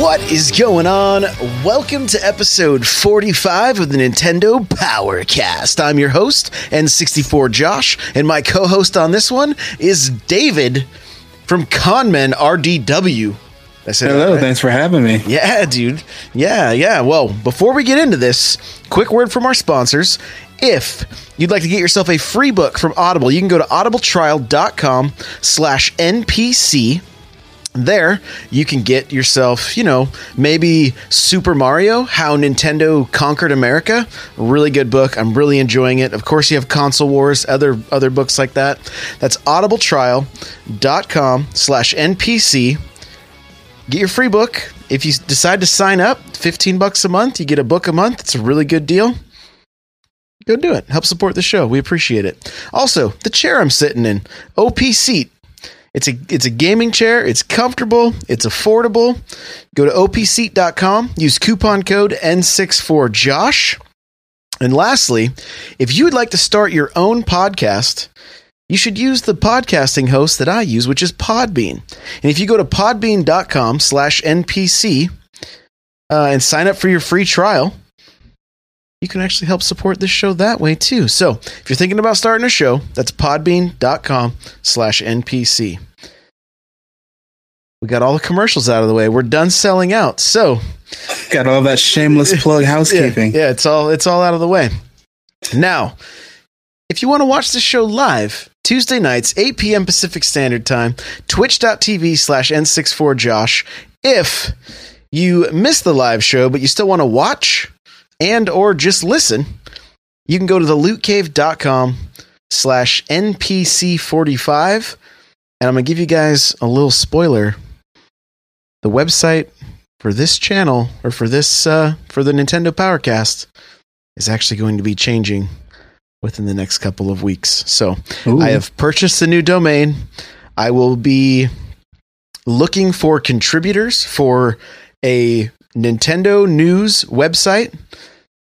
What is going on? Welcome to episode 45 of the Nintendo Powercast. I'm your host, N64 Josh, and my co host on this one is David from Conmen RDW. I said Hello, right? thanks for having me. Yeah, dude. Yeah, yeah. Well, before we get into this, quick word from our sponsors. If you'd like to get yourself a free book from Audible, you can go to audibletrial.com slash NPC. There, you can get yourself, you know, maybe Super Mario, How Nintendo Conquered America. Really good book. I'm really enjoying it. Of course, you have Console Wars, other other books like that. That's audibletrial.com slash NPC get your free book. If you decide to sign up, 15 bucks a month, you get a book a month. It's a really good deal. Go do it. Help support the show. We appreciate it. Also, the chair I'm sitting in, OP seat. It's a it's a gaming chair. It's comfortable. It's affordable. Go to opseat.com. Use coupon code N64Josh. And lastly, if you would like to start your own podcast, you should use the podcasting host that I use, which is Podbean. And if you go to podbean.com slash NPC uh, and sign up for your free trial, you can actually help support this show that way too. So if you're thinking about starting a show, that's podbean.com slash NPC. We got all the commercials out of the way. We're done selling out. So Got all that shameless plug housekeeping. yeah, yeah, it's all it's all out of the way. Now, if you want to watch the show live, Tuesday nights, 8 p.m. Pacific Standard Time, twitch.tv slash N64Josh. If you miss the live show, but you still want to watch and or just listen, you can go to the lootcave.com slash NPC45. And I'm going to give you guys a little spoiler. The website for this channel or for this uh, for the Nintendo Powercast is actually going to be changing within the next couple of weeks. So Ooh. I have purchased a new domain. I will be looking for contributors for a Nintendo news website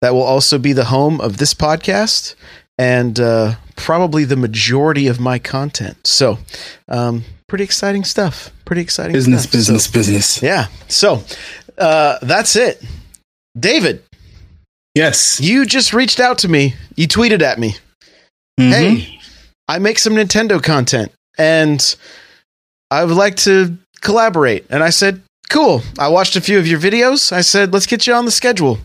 that will also be the home of this podcast and uh, probably the majority of my content. So, um, pretty exciting stuff. Pretty exciting business, stuff. business, So- business. yeah. So uh, that's it. David, Yes. you just reached out to me. You tweeted at me. Mhm. Hey, I make some Nintendo content and I would like to collaborate. And I said, cool. I watched a few of your videos. I said, let's get you on the schedule.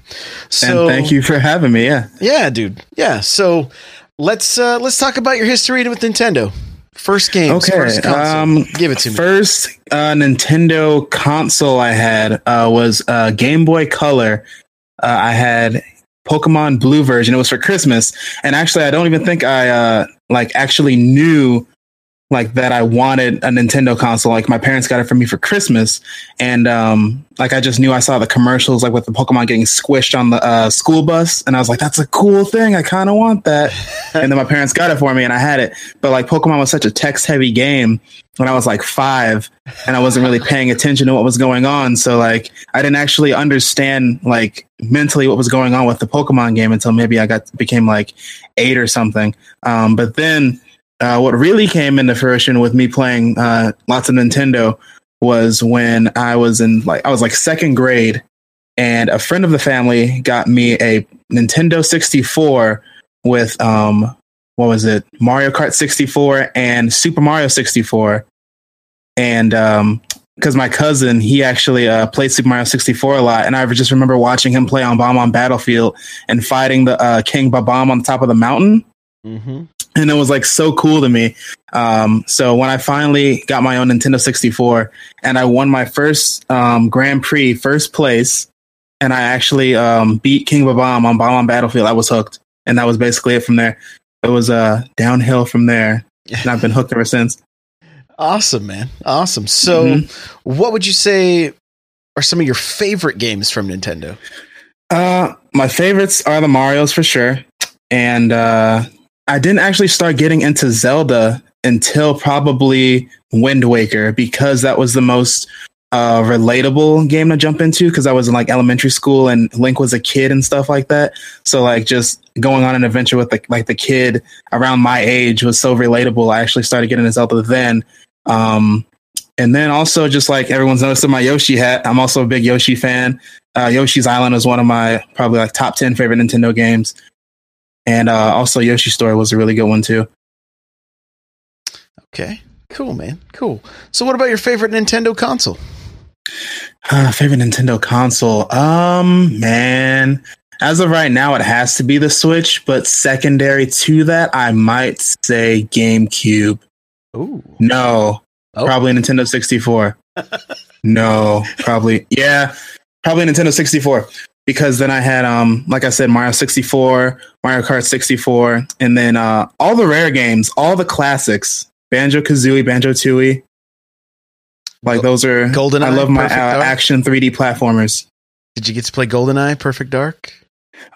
So and thank you for having me. Yeah. Yeah, dude. Yeah. So let's uh, let's talk about your history with Nintendo. First games. Okay. First console. Um, Give it to me. First uh, Nintendo console I had uh, was uh, Game Boy Color. Uh, I had Pokemon Blue version. It was for Christmas, and actually, I don't even think I uh, like actually knew like that I wanted a Nintendo console. Like my parents got it for me for Christmas, and um, like I just knew I saw the commercials like with the Pokemon getting squished on the uh, school bus, and I was like, "That's a cool thing. I kind of want that." and then my parents got it for me, and I had it. But like Pokemon was such a text heavy game when I was like five, and I wasn't really paying attention to what was going on. So like I didn't actually understand like mentally what was going on with the Pokemon game until maybe I got became like eight or something. Um, but then uh, what really came into fruition with me playing uh, lots of Nintendo was when I was in like I was like second grade, and a friend of the family got me a Nintendo 64 with um what was it? Mario Kart 64 and Super Mario 64, and um because my cousin he actually uh, played Super Mario 64 a lot, and I just remember watching him play on Bob-omb Battlefield and fighting the uh, King Bob-omb on the top of the mountain. Mm-hmm. And it was like so cool to me. Um, so when I finally got my own Nintendo 64 and I won my first um, Grand Prix, first place, and I actually um, beat King Bob-omb on Bob-omb Battlefield, I was hooked, and that was basically it from there. It was uh, downhill from there, and I've been hooked ever since. Awesome, man. Awesome. So, mm-hmm. what would you say are some of your favorite games from Nintendo? Uh, my favorites are the Mario's for sure, and uh, I didn't actually start getting into Zelda until probably Wind Waker because that was the most uh, relatable game to jump into because I was in like elementary school and Link was a kid and stuff like that. So like just going on an adventure with the, like the kid around my age was so relatable. I actually started getting into Zelda then. Um, and then also just like everyone's noticing my Yoshi hat, I'm also a big Yoshi fan. Uh, Yoshi's Island is one of my probably like top 10 favorite Nintendo games. And uh, also Yoshi's Story was a really good one too. Okay, cool, man, cool. So, what about your favorite Nintendo console? Uh, favorite Nintendo console? Um, man, as of right now, it has to be the Switch. But secondary to that, I might say GameCube. Ooh, no, oh. probably Nintendo 64. no, probably yeah, probably Nintendo 64 because then I had um like I said Mario 64, Mario Kart 64, and then uh all the rare games, all the classics, Banjo Kazooie, Banjo Tooie. Like those are Golden. I love my uh, action 3D platformers. Did you get to play GoldenEye Perfect Dark?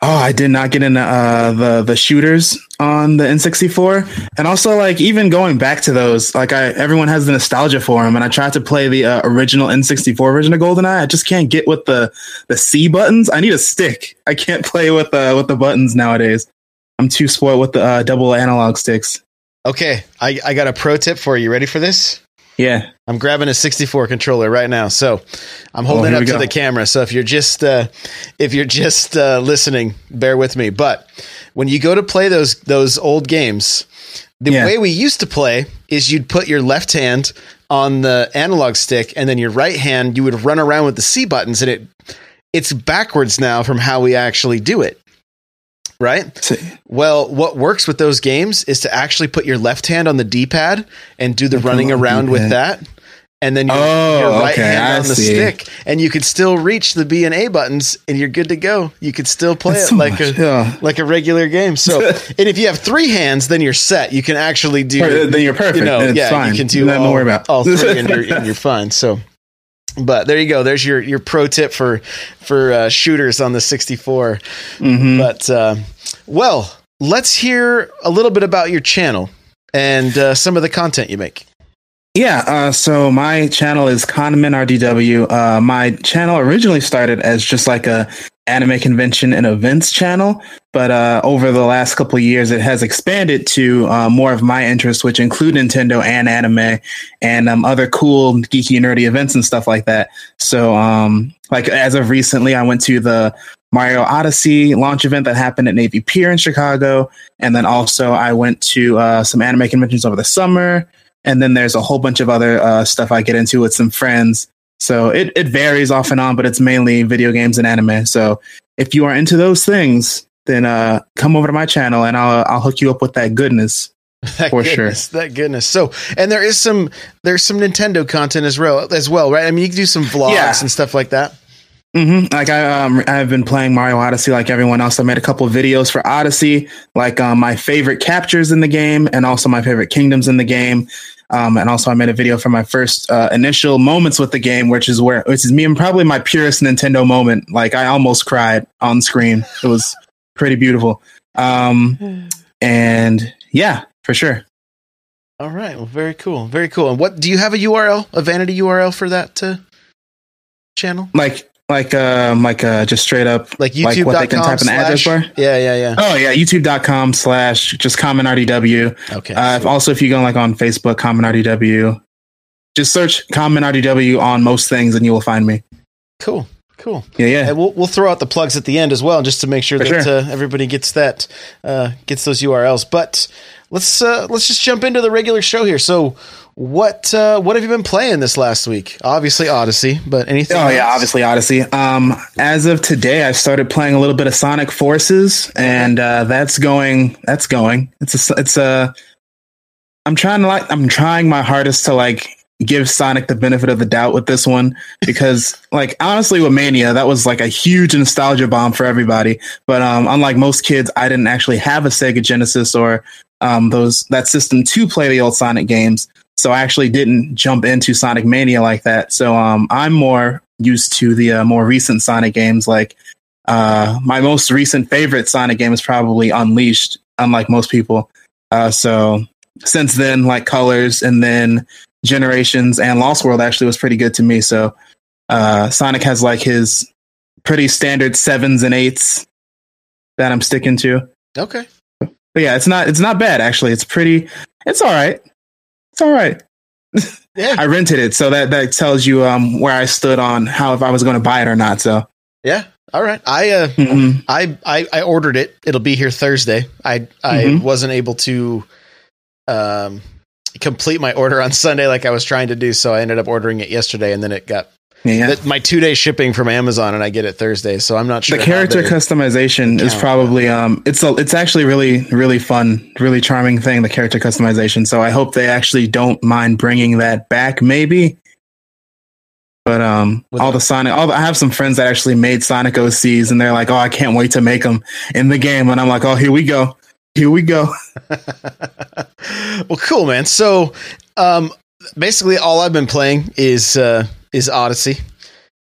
Oh, I did not get into uh, the the shooters on the N64, and also like even going back to those, like I everyone has the nostalgia for them, and I tried to play the uh, original N64 version of GoldenEye. I just can't get with the the C buttons. I need a stick. I can't play with the with the buttons nowadays. I'm too spoiled with the uh, double analog sticks. Okay, I, I got a pro tip for you. Ready for this? Yeah. I'm grabbing a 64 controller right now. So I'm holding oh, it up to the camera. So if you're just uh, if you're just uh, listening, bear with me. But when you go to play those those old games, the yeah. way we used to play is you'd put your left hand on the analog stick and then your right hand you would run around with the C buttons and it it's backwards now from how we actually do it right? Well, what works with those games is to actually put your left hand on the D pad and do the running around D-pad. with that. And then your, oh, your right okay, hand I on the see. stick, and you could still reach the B and A buttons, and you're good to go. You could still play That's it so like much, a yeah. like a regular game. So, and if you have three hands, then you're set. You can actually do. Then you're perfect. You know, yeah, fine. you can do all, all three, and you're, and you're fine. So, but there you go. There's your your pro tip for for uh, shooters on the 64. Mm-hmm. But uh, well, let's hear a little bit about your channel and uh, some of the content you make. Yeah, uh, so my channel is Condiment RDW. Uh, my channel originally started as just like a anime convention and events channel, but uh, over the last couple years, it has expanded to uh, more of my interests, which include Nintendo and anime and um, other cool, geeky, nerdy events and stuff like that. So, um, like as of recently, I went to the Mario Odyssey launch event that happened at Navy Pier in Chicago, and then also I went to uh, some anime conventions over the summer. And then there's a whole bunch of other uh, stuff I get into with some friends so it, it varies off and on, but it's mainly video games and anime. So if you are into those things, then uh, come over to my channel and I'll I'll hook you up with that goodness. That for goodness, sure. That goodness. So, and there is some there's some Nintendo content as well as well, right? I mean, you can do some vlogs yeah. and stuff like that. Mm-hmm. Like I, um, I've been playing Mario Odyssey like everyone else. I made a couple videos for Odyssey, like um, my favorite captures in the game, and also my favorite kingdoms in the game. Um, and also, I made a video for my first uh, initial moments with the game, which is where which is me and probably my purest Nintendo moment. Like I almost cried on screen. It was pretty beautiful. Um, and yeah, for sure. All right. Well, very cool. Very cool. And what do you have a URL, a vanity URL for that uh, channel? Like like um like uh just straight up like youtube.com like what they can type in the address bar yeah yeah yeah oh yeah youtube.com slash just common rdw okay uh, also if you go like on facebook common rdw just search common rdw on most things and you will find me cool Cool. Yeah, yeah. And we'll we'll throw out the plugs at the end as well, just to make sure For that sure. uh, everybody gets that uh, gets those URLs. But let's uh, let's just jump into the regular show here. So, what uh, what have you been playing this last week? Obviously, Odyssey, but anything? Oh yeah, obviously Odyssey. Um, as of today, I started playing a little bit of Sonic Forces, and uh, that's going. That's going. It's a. It's a. I'm trying to like. I'm trying my hardest to like give Sonic the benefit of the doubt with this one because, like, honestly, with Mania, that was like a huge nostalgia bomb for everybody. But um, unlike most kids, I didn't actually have a Sega Genesis or um those that system to play the old Sonic games. So I actually didn't jump into Sonic Mania like that. So um, I'm more used to the uh, more recent Sonic games. Like uh, my most recent favorite Sonic game is probably Unleashed, unlike most people. Uh, so since then, like Colors and then Generations and Lost World actually was pretty good to me. So uh, Sonic has like his pretty standard sevens and eights that I'm sticking to. Okay. But yeah, it's not it's not bad actually. It's pretty. It's all right. It's all right. Yeah. I rented it, so that that tells you um where I stood on how if I was going to buy it or not. So Yeah. All right. I uh mhm. I, I I ordered it. It'll be here Thursday. I I Mhm. wasn't able to um complete my order on Sunday like I was trying to do, so I ended up ordering it yesterday, and then it got yeah. that- my two day shipping from Amazon, and I get it Thursday. So I'm not sure. the character customization is probably um it's a, it's actually really really fun really charming thing the character customization so i hope they actually don't mind bringing that back maybe but um With all the sonic all the, i have some friends that actually made sonic ocs and they're like oh i can't wait to make them in the game and i'm like oh here we go here we go well, cool, man. So, um, basically, all I've been playing is uh, is Odyssey.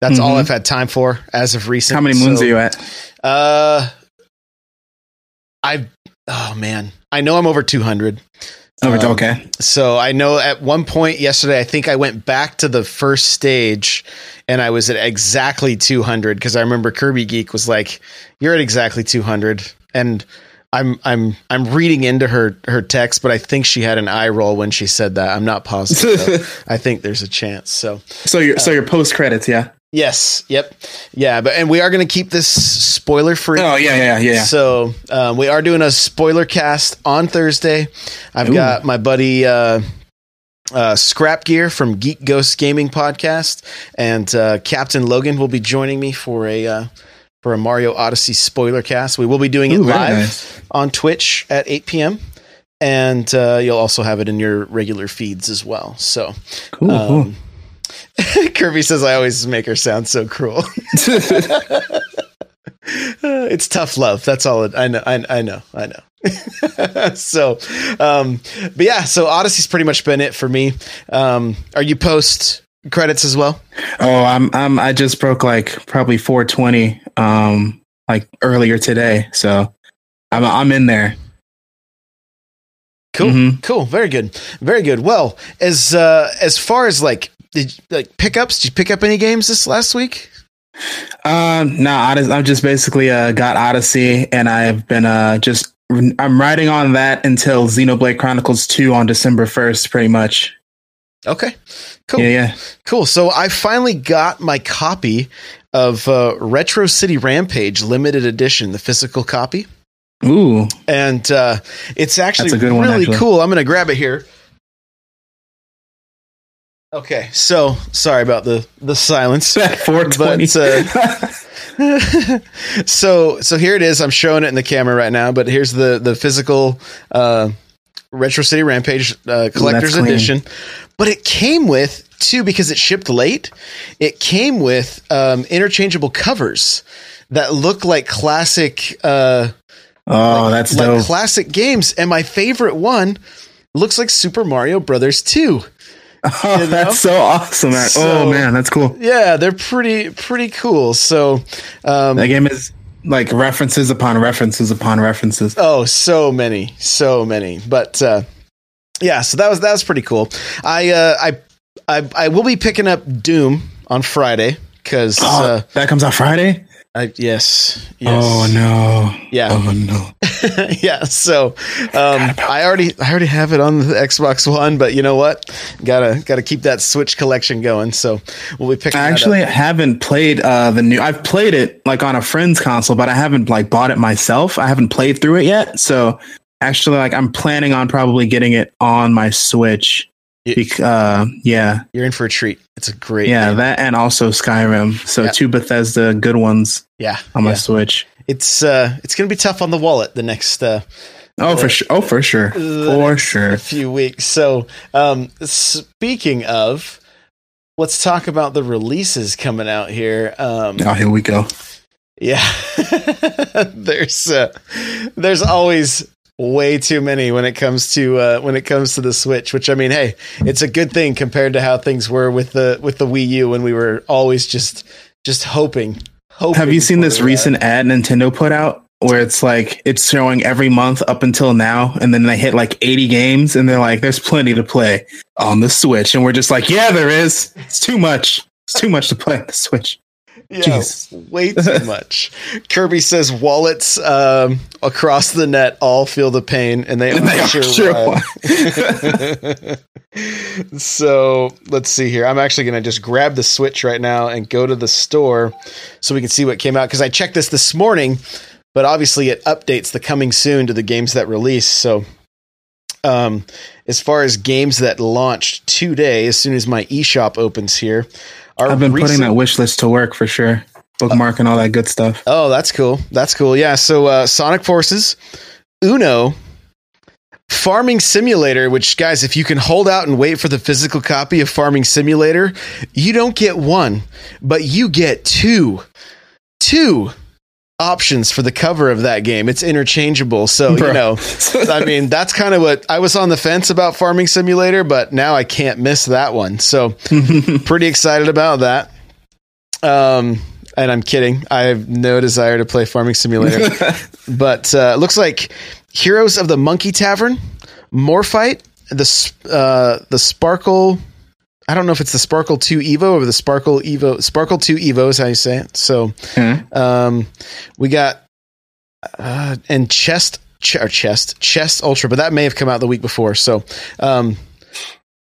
That's all Mhm. I've had time for as of recent. how many moons So, are you at Uh, I oh man, I know I'm over 200. over Um, okay So I know at one point yesterday, I think I went back to the first stage and I was at exactly 200 because I remember Kirby Geek was like, "You're at exactly 200," and I'm I'm I'm reading into her her text, but I think she had an eye roll when she said that. I'm not positive. I think there's a chance. So so your so your post credits yeah yes, yep, yeah. But and we are going to keep this spoiler free. oh yeah yeah yeah, yeah. So um, we are doing a spoiler cast on Thursday. I've Ooh. got my buddy uh, uh, Scrap Gear from Geek Ghost Gaming Podcast, and uh, Captain Logan will be joining me for a uh, for a Mario Odyssey spoiler cast. We will be doing it Ooh, very live nice. on Twitch at 8 p.m. And uh, you'll also have it in your regular feeds as well. So, cool, um, Kirby says I always make her sound so cruel. it's tough love. That's all. It, I know. I, I know. I know. so, um, but yeah. So Odyssey's pretty much been it for me. Um, are you post credits as well? Oh, I'm I'm I just broke like probably 420 um like earlier today. So I'm I'm in there. Cool. Mhm. Cool. Very good. Very good. Well, as uh, as far as like did like pickups, did you pick up any games this last week? Um no, I just, I've just basically uh got Odyssey and I've been uh just I'm riding on that until Xenoblade Chronicles 2 on December 1st pretty much. Okay. Cool. Yeah, yeah. Cool. So I finally got my copy of uh, Retro City Rampage limited edition, the physical copy. Ooh. and uh, it's actually a one, really actually. cool. I'm going to grab it here. Okay, so sorry about the the silence. 420. But, uh, so so here it is. I'm showing it in the camera right now, but here's the the physical uh, Retro City Rampage uh, collector's clean. edition. But it came with too because it shipped late. It came with um, interchangeable covers that look like classic. Uh, oh, that's like dope. classic games. And my favorite one looks like Super Mario Brothers 2. oh, know? that's so awesome. Man. So- oh man, that's cool. Yeah, they're pretty pretty cool. So um That game is like references upon references upon references. oh, so many, so many. But uh yeah, so that was that was pretty cool. I uh I I, I will be picking up Doom on Friday cuz Oh, uh that comes out Friday. I, yes, yes. Oh no. Yeah. Oh no. yeah. So um, I already I already have it on the Xbox One, but you know what? Gotta gotta keep that Switch collection going. So we'll be picking. I actually haven't played uh the new I've played it like on a friend's console, but I haven't like bought it myself. I haven't played through it yet. So actually like I'm planning on probably getting it on my Switch. It- Bec- uh yeah. you're in for a treat. It's a great. Yeah, game. that and also Skyrim. So Yeah. two Bethesda good ones yeah. on my yeah. Switch. It's uh it's gonna be tough on the wallet the next uh Oh for sure. Oh for sure. For sure. A few weeks. So um speaking of. Let's talk about the releases coming out here. Um, Oh, here we go. Yeah, there's uh, there's always way too many when it comes to uh, when it comes to the Switch. Which I mean, hey, it's a good thing compared to how things were with the with the Wii U when we were always just just hoping. hoping Have you seen this recent ad Nintendo put out where it's like it's showing every month up until now, and then they hit like 80 games, and they're like, "There's plenty to play on the Switch," and we're just like, "Yeah, there is. It's too much. It's too much to play on the Switch." Yeah, Jeez. way too much. Kirby says wallets um, across the net all feel the pain, and they, And they sure, sure so let's see here. I'm actually going to just grab the Switch right now and go to the store so we can see what came out because I checked this this morning, but obviously it updates the coming soon to the games that release. So, um, as far as games that launched today, as soon as my eShop opens here, our I've been putting that wish list to work for sure, bookmark and all that good stuff. Oh, that's cool. That's cool. Yeah. So uh, Sonic Forces, Uno, Farming Simulator, which guys, if you can hold out and wait for the physical copy of Farming Simulator, you don't get one, but you get two. Two options for the cover of that game. It's interchangeable. So, you know, I mean, that's kind of what I was on the fence about Farming Simulator, but now I can't miss that one. So, pretty excited about that. Um, and I'm kidding. I have no desire to play Farming Simulator, but uh, it looks like Heroes of the Monkey Tavern, Morphite, the uh, the Sparkle. I don't know if it's the Sparkle Two Evo or the Sparkle Evo. Sparkle Two Evo is how you say it. So, Huh? um, we got uh, and chest ch- or chest Chess Ultra, but that may have come out the week before. So um,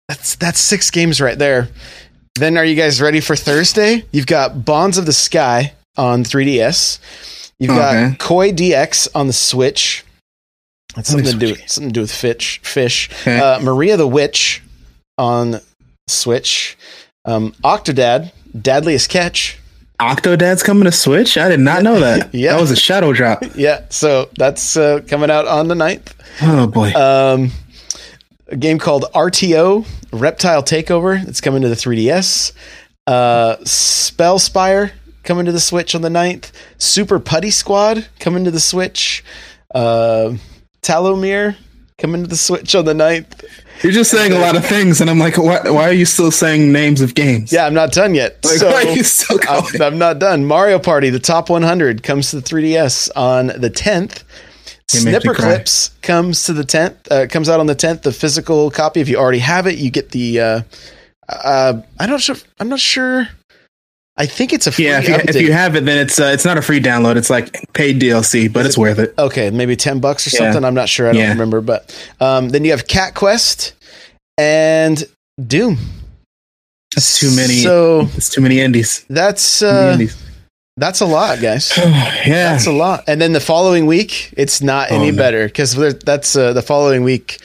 that's that's six games right there. Then are you guys ready for Thursday? You've got Bonds of the Sky on 3DS. You've got Okay. Koi DX on the Switch. That's something to do with something to do with fish. Fish. Okay. Uh, Maria the Witch on Switch. Um, Octodad, Dadliest Catch. Octodad's coming to Switch. I did not know that. Yeah. that was a shadow drop. Yeah, so that's uh, coming out on the 9th. Oh boy. Um, a game called RTO Reptile Takeover. It's coming to the 3DS. Uh, Spellspire coming to the Switch on the 9th. Super Putty Squad coming to the Switch. Uh, Tallowmere coming to the Switch on the 9th. You're just saying a lot of things, and I'm like, why, why are you still saying names of games? Yeah, I'm not done yet. Like, so why are you still I'm. I'm not done. Mario Party, the top 100, comes to the 3DS on the 10th. It Snipperclips comes to the 10th. Uh, comes out on the 10th. The physical copy. If you already have it, you get the. Uh, uh, I'm not sure. I'm not sure. I think it's a free Yeah, if you, if you have it, then it's uh, it's not a free download. It's like paid DLC, but it's worth it. okay, maybe ten bucks or Yeah. something. I'm not sure. I don't Yeah. remember. But um, then you have Cat Quest and Doom. That's too many. So it's too many indies. that's uh, indies. that's a lot, guys. yeah, That's a lot. And then the following week, it's not Oh, any no. better because that's uh, the following week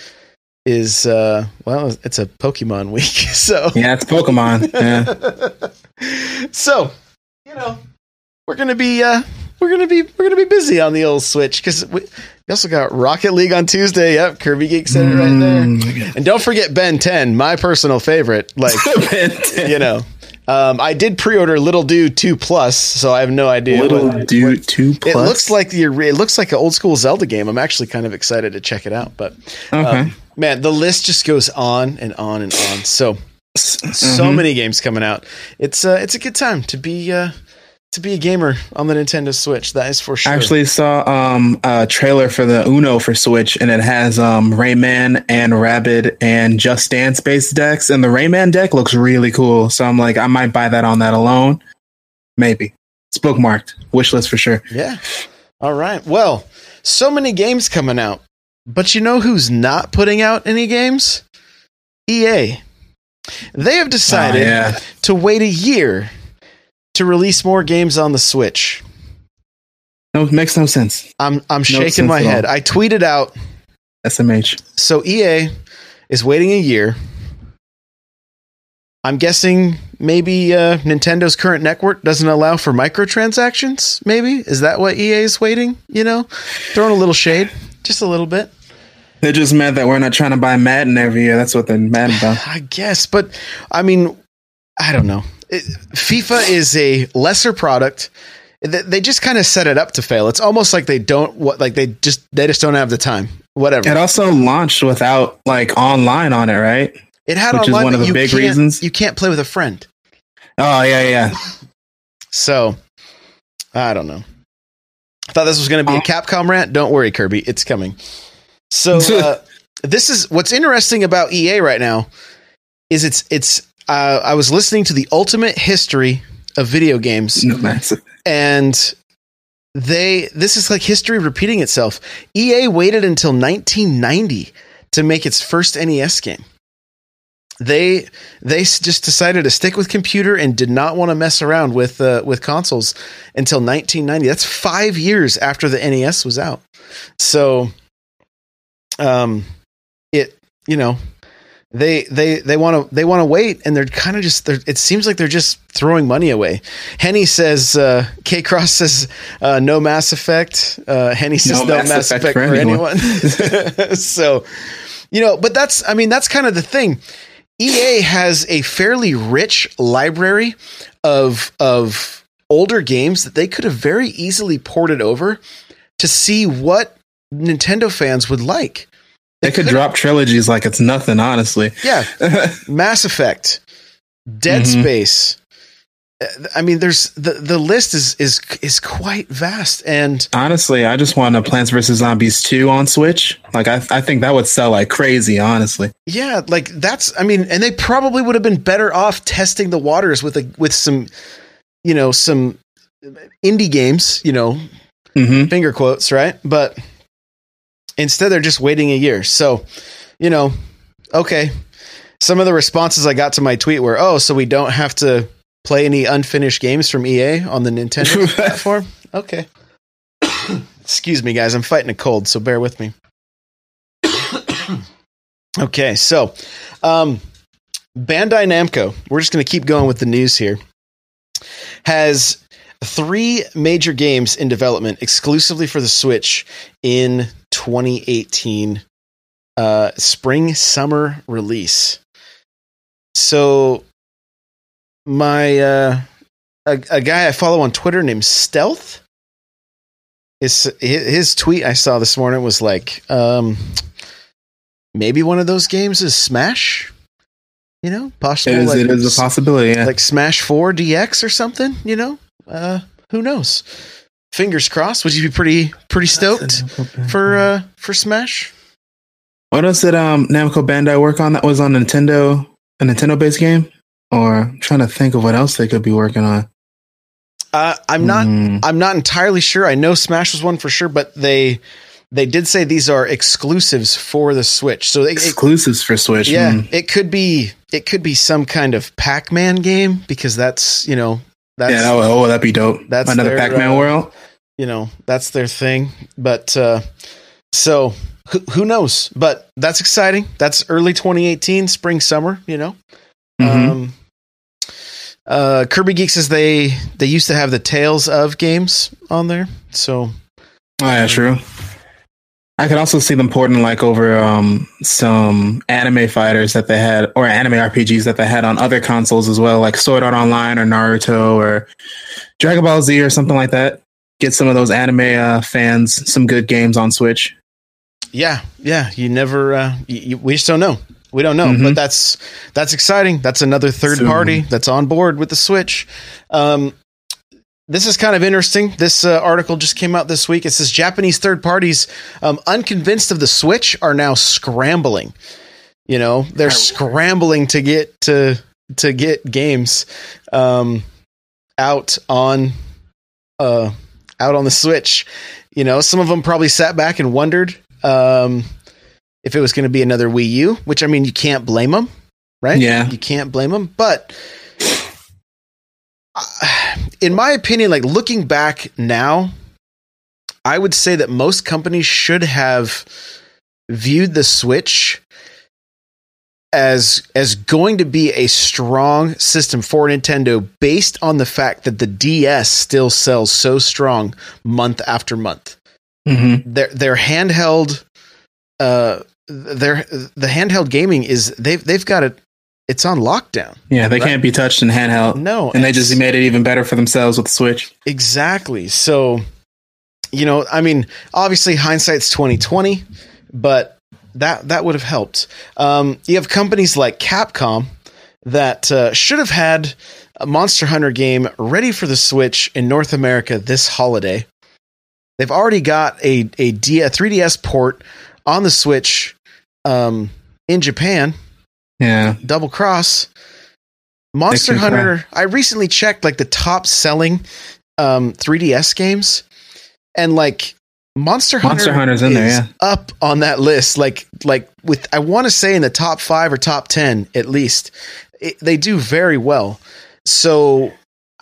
is uh, well, it's a Pokemon week. So yeah, it's Pokemon. Yeah. so you know we're gonna be uh, we're gonna be we're gonna be busy on the old Switch because we, we also got Rocket League on Tuesday. Yep, Kirby Geek said it right there. Mm. And don't forget Ben 10, my personal favorite. Like you know. Um, I did pre-order Ittle Dew 2 Plus, so I have no idea. Little what- dude, two plus. It looks like the it looks like an old school Zelda game. I'm actually kind of excited to check it out. But okay. um, man, the list just goes on and on and on. So so Mhm. many games coming out. It's uh, it's a good time to be uh, to be a gamer on the Nintendo Switch. That is for sure. I actually saw um, a trailer for the Uno for Switch, and it has um, Rayman and Rabbids and Just Dance based decks, and the Rayman deck looks really cool. So I'm like, I might buy that on that alone, maybe. it's bookmarked. Wish list for sure. Yeah. All right. Well, so many games coming out, but you know who's not putting out any games? EA. They have decided Oh, yeah. to wait a year to release more games on the Switch. No, makes no sense. I'm I'm No shaking my head. I tweeted out SMH. so EA is waiting a year. I'm guessing maybe uh, Nintendo's current network doesn't allow for microtransactions. Maybe is that what EA is waiting? You know, throwing a little shade, just a little bit. They're just mad that we're not trying to buy Madden every year. That's what they're mad about. I guess, but I mean, I don't know. It, FIFA is a lesser product. They they just kind of set it up to fail. It's almost like they don't what like they just they just don't have the time. Whatever. It also launched without like online on it, right? It had which is one of the big reasons. you can't play with a friend. Oh yeah, yeah. So I don't know. I thought this was going to be a oh. Capcom rant. Don't worry, Kirby, it's coming. So uh, this is what's interesting about EA right now is it's it's. Uh, I was listening to the Ultimate History of Video Games, No, and they this is like history repeating itself. EA waited until 1990 to make its first NES game. They they just decided to stick with computer and did not want to mess around with uh, with consoles until 1990. That's 5 years after the NES was out. So um it you know they they they want to they want to wait and they're kind of just they're, it seems like they're just throwing money away. Henny says uh k cross says uh no mass effect. Uh henny says no, No mass, Mass effect, Effect for, for anyone, anyone. so you know but that's i mean that's kind of the thing. Ea has a fairly rich library of of older games that they could have very easily ported over to see what nintendo fans would like They could drop trilogies like it's nothing, honestly. yeah Mass Effect, Dead Mhm. Space. Uh, I mean, there's the the list is is is quite vast, and honestly, I just want a Plants vs Zombies 2 on Switch. Like I I think that would sell like crazy, honestly. yeah, like that's. I mean, and they probably would have been better off testing the waters with a with some, you know, some indie games, you know, hmm finger quotes, right? But instead, they're just waiting a year. So, you know, okay. Some of the responses I got to my tweet were, "Oh, so we don't have to play any unfinished games from EA on the Nintendo platform." Okay. Excuse me, guys. I'm fighting a cold, so bear with me. okay, so um, Bandai Namco. We're just going to keep going with the news here. Has three major games in development exclusively for the Switch in 2018 uh, spring summer release. So my uh, a, a guy I follow on Twitter named Stealth his, his tweet I saw this morning was like um, maybe one of those games is Smash. You know, possible It is, like, it is a possibility. Yeah. like Smash 4 DX or something, you know? Uh who knows? Fingers crossed. Would you be pretty pretty stoked for uh for Smash? what else did um Namco Bandai work on that was on Nintendo a Nintendo based game? Or I'm trying to think of what else they could be working on. Uh I'm not Hmm. I'm not entirely sure. I know Smash was one for sure, but they they did say these are exclusives for the Switch. So they, it, exclusives for Switch. yeah, Hmm. it could be it could be some kind of Pac-Man game because that's, you know, that's yeah, that would, oh, that'd be dope. that's Another their, Pac-Man uh, world. you know that's their thing but uh so who, who knows but that's exciting that's early 2018 spring summer you know Mhm. um uh kirby geek says they they used to have the tales of games on there so oh yeah, true. I could also see them porting like over um some anime fighters that they had or anime RPGs that they had on other consoles as well, like Sword Art Online or Naruto or Dragon Ball Z or something like that. Get some of those anime uh, fans some good games on Switch. yeah yeah you never uh you, you, we just don't know we don't know Mhm. but that's that's exciting that's another third Soon. party that's on board with the switch um this is kind of interesting. This uh, article just came out this week. It says Japanese third parties, um, unconvinced of the Switch, are now scrambling. You know, they're scrambling to get to to get games um, out on uh, out on the Switch. You know, some of them probably sat back and wondered um, if it was going to be another Wii U, which I mean, you can't blame them, right? Yeah. you can't blame them. But uh, in my opinion, like looking back now, I would say that most companies should have viewed the Switch as as going to be a strong system for Nintendo based on the fact that the DS still sells so strong month after month. Mm-hmm. Their their handheld uh their the handheld gaming is they've they've got it it's on lockdown. Yeah, they Right. can't be touched in handheld. No, And they just made it even better for themselves with the Switch. Exactly. So, you know, I mean, obviously hindsight's twenty twenty, but that that would have helped. Um, you have companies like Capcom that uh, should have had a Monster Hunter game ready for the Switch in North America this holiday. They've already got a a D- a 3DS port on the Switch um, in Japan. Yeah. Double Cross. Monster Hunter. I recently checked like the top selling um, 3DS games, and like Monster Hunter. Monster Hunter's in there, yeah. up on that list. Like like with I want to say in the top five or top ten at least. It, they do very well. So,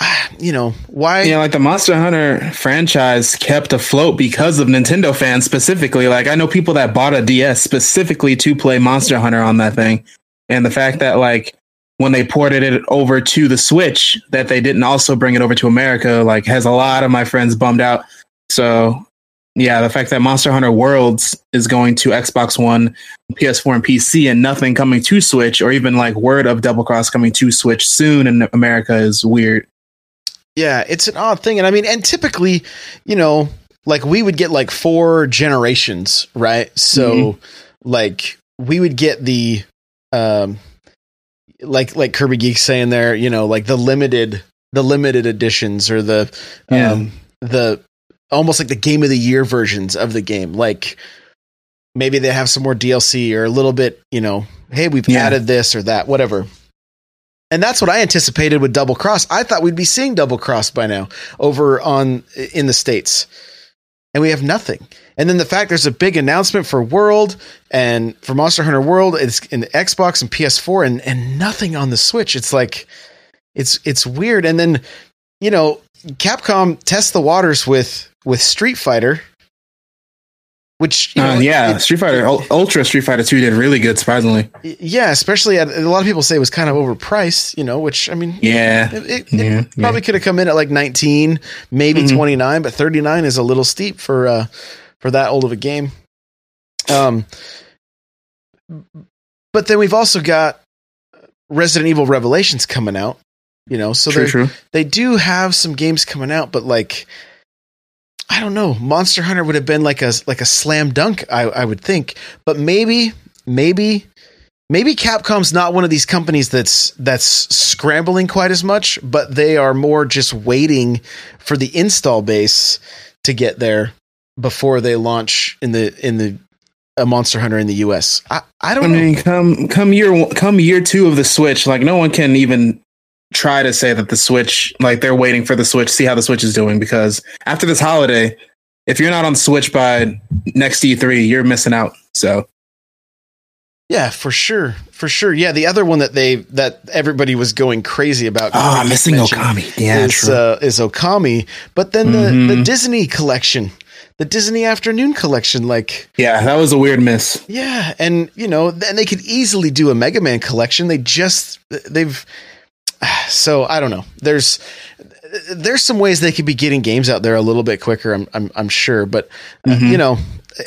ah, you know why? Yeah, like the Monster Hunter franchise kept afloat because of Nintendo fans specifically. Like I know people that bought a DS specifically to play Monster Hunter on that thing. And the fact that like when they ported it over to the Switch, that they didn't also bring it over to America, like has a lot of my friends bummed out. So yeah, the fact that Monster Hunter Worlds is going to Xbox One, PS4, and PC, and nothing coming to Switch, or even like word of Double Cross coming to Switch soon in America is weird. Yeah, it's an odd thing. And I mean, and typically, you know, like we would get like four generations, right? So mm-hmm. like we would get the um like like Kirby Geek saying there, you know, like the limited the limited editions or the Yeah. um the almost like the game of the year versions of the game. Like maybe they have some more DLC or a little bit, you know, hey, we've Yeah. added this or that, whatever. And that's what I anticipated with Double Cross. I thought we'd be seeing Double Cross by now over on in the states, and we have nothing. And then the fact there's a big announcement for World and for Monster Hunter World, it's in the Xbox and PS4, and and nothing on the Switch. It's like it's it's weird. And then you know, Capcom tests the waters with with Street Fighter, which you know, Uh, yeah, it- Street Fighter Ul- Ultra Street Fighter Two did really good, surprisingly. yeah, especially at, a lot of people say it was kind of overpriced. You know, which I mean, Yeah, It, it, Yeah, it probably could have come in at like 19, maybe Mhm. 29, but 39 is a little steep for uh for that old of a game. Um but then we've also got Resident Evil Revelations coming out, you know, so true, true. they do have some games coming out, but like I don't know, Monster Hunter would have been like a like a slam dunk, I, I would think. But maybe, maybe, maybe Capcom's not one of these companies that's that's scrambling quite as much, but they are more just waiting for the install base to get there before they launch in the in the a Monster Hunter in the US. I, I don't I know. mean, come come year come year two of the Switch, like no one can even try to say that the Switch, like they're waiting for the Switch, see how the Switch is doing, because after this holiday, if you're not on Switch by next E3, you're missing out. So Yeah, for sure, for sure. Yeah, the other one that they that everybody was going crazy about. Ah, Corey missing Okami. Yeah, is true. uh, is Okami, but then the Mhm. the Disney collection, the Disney Afternoon collection, like yeah, that was a weird miss. yeah, and you know, and they could easily do a Mega Man collection. They just they've so I don't know. There's there's some ways they could be getting games out there a little bit quicker. I'm I'm, I'm sure, but uh, Mhm. you know,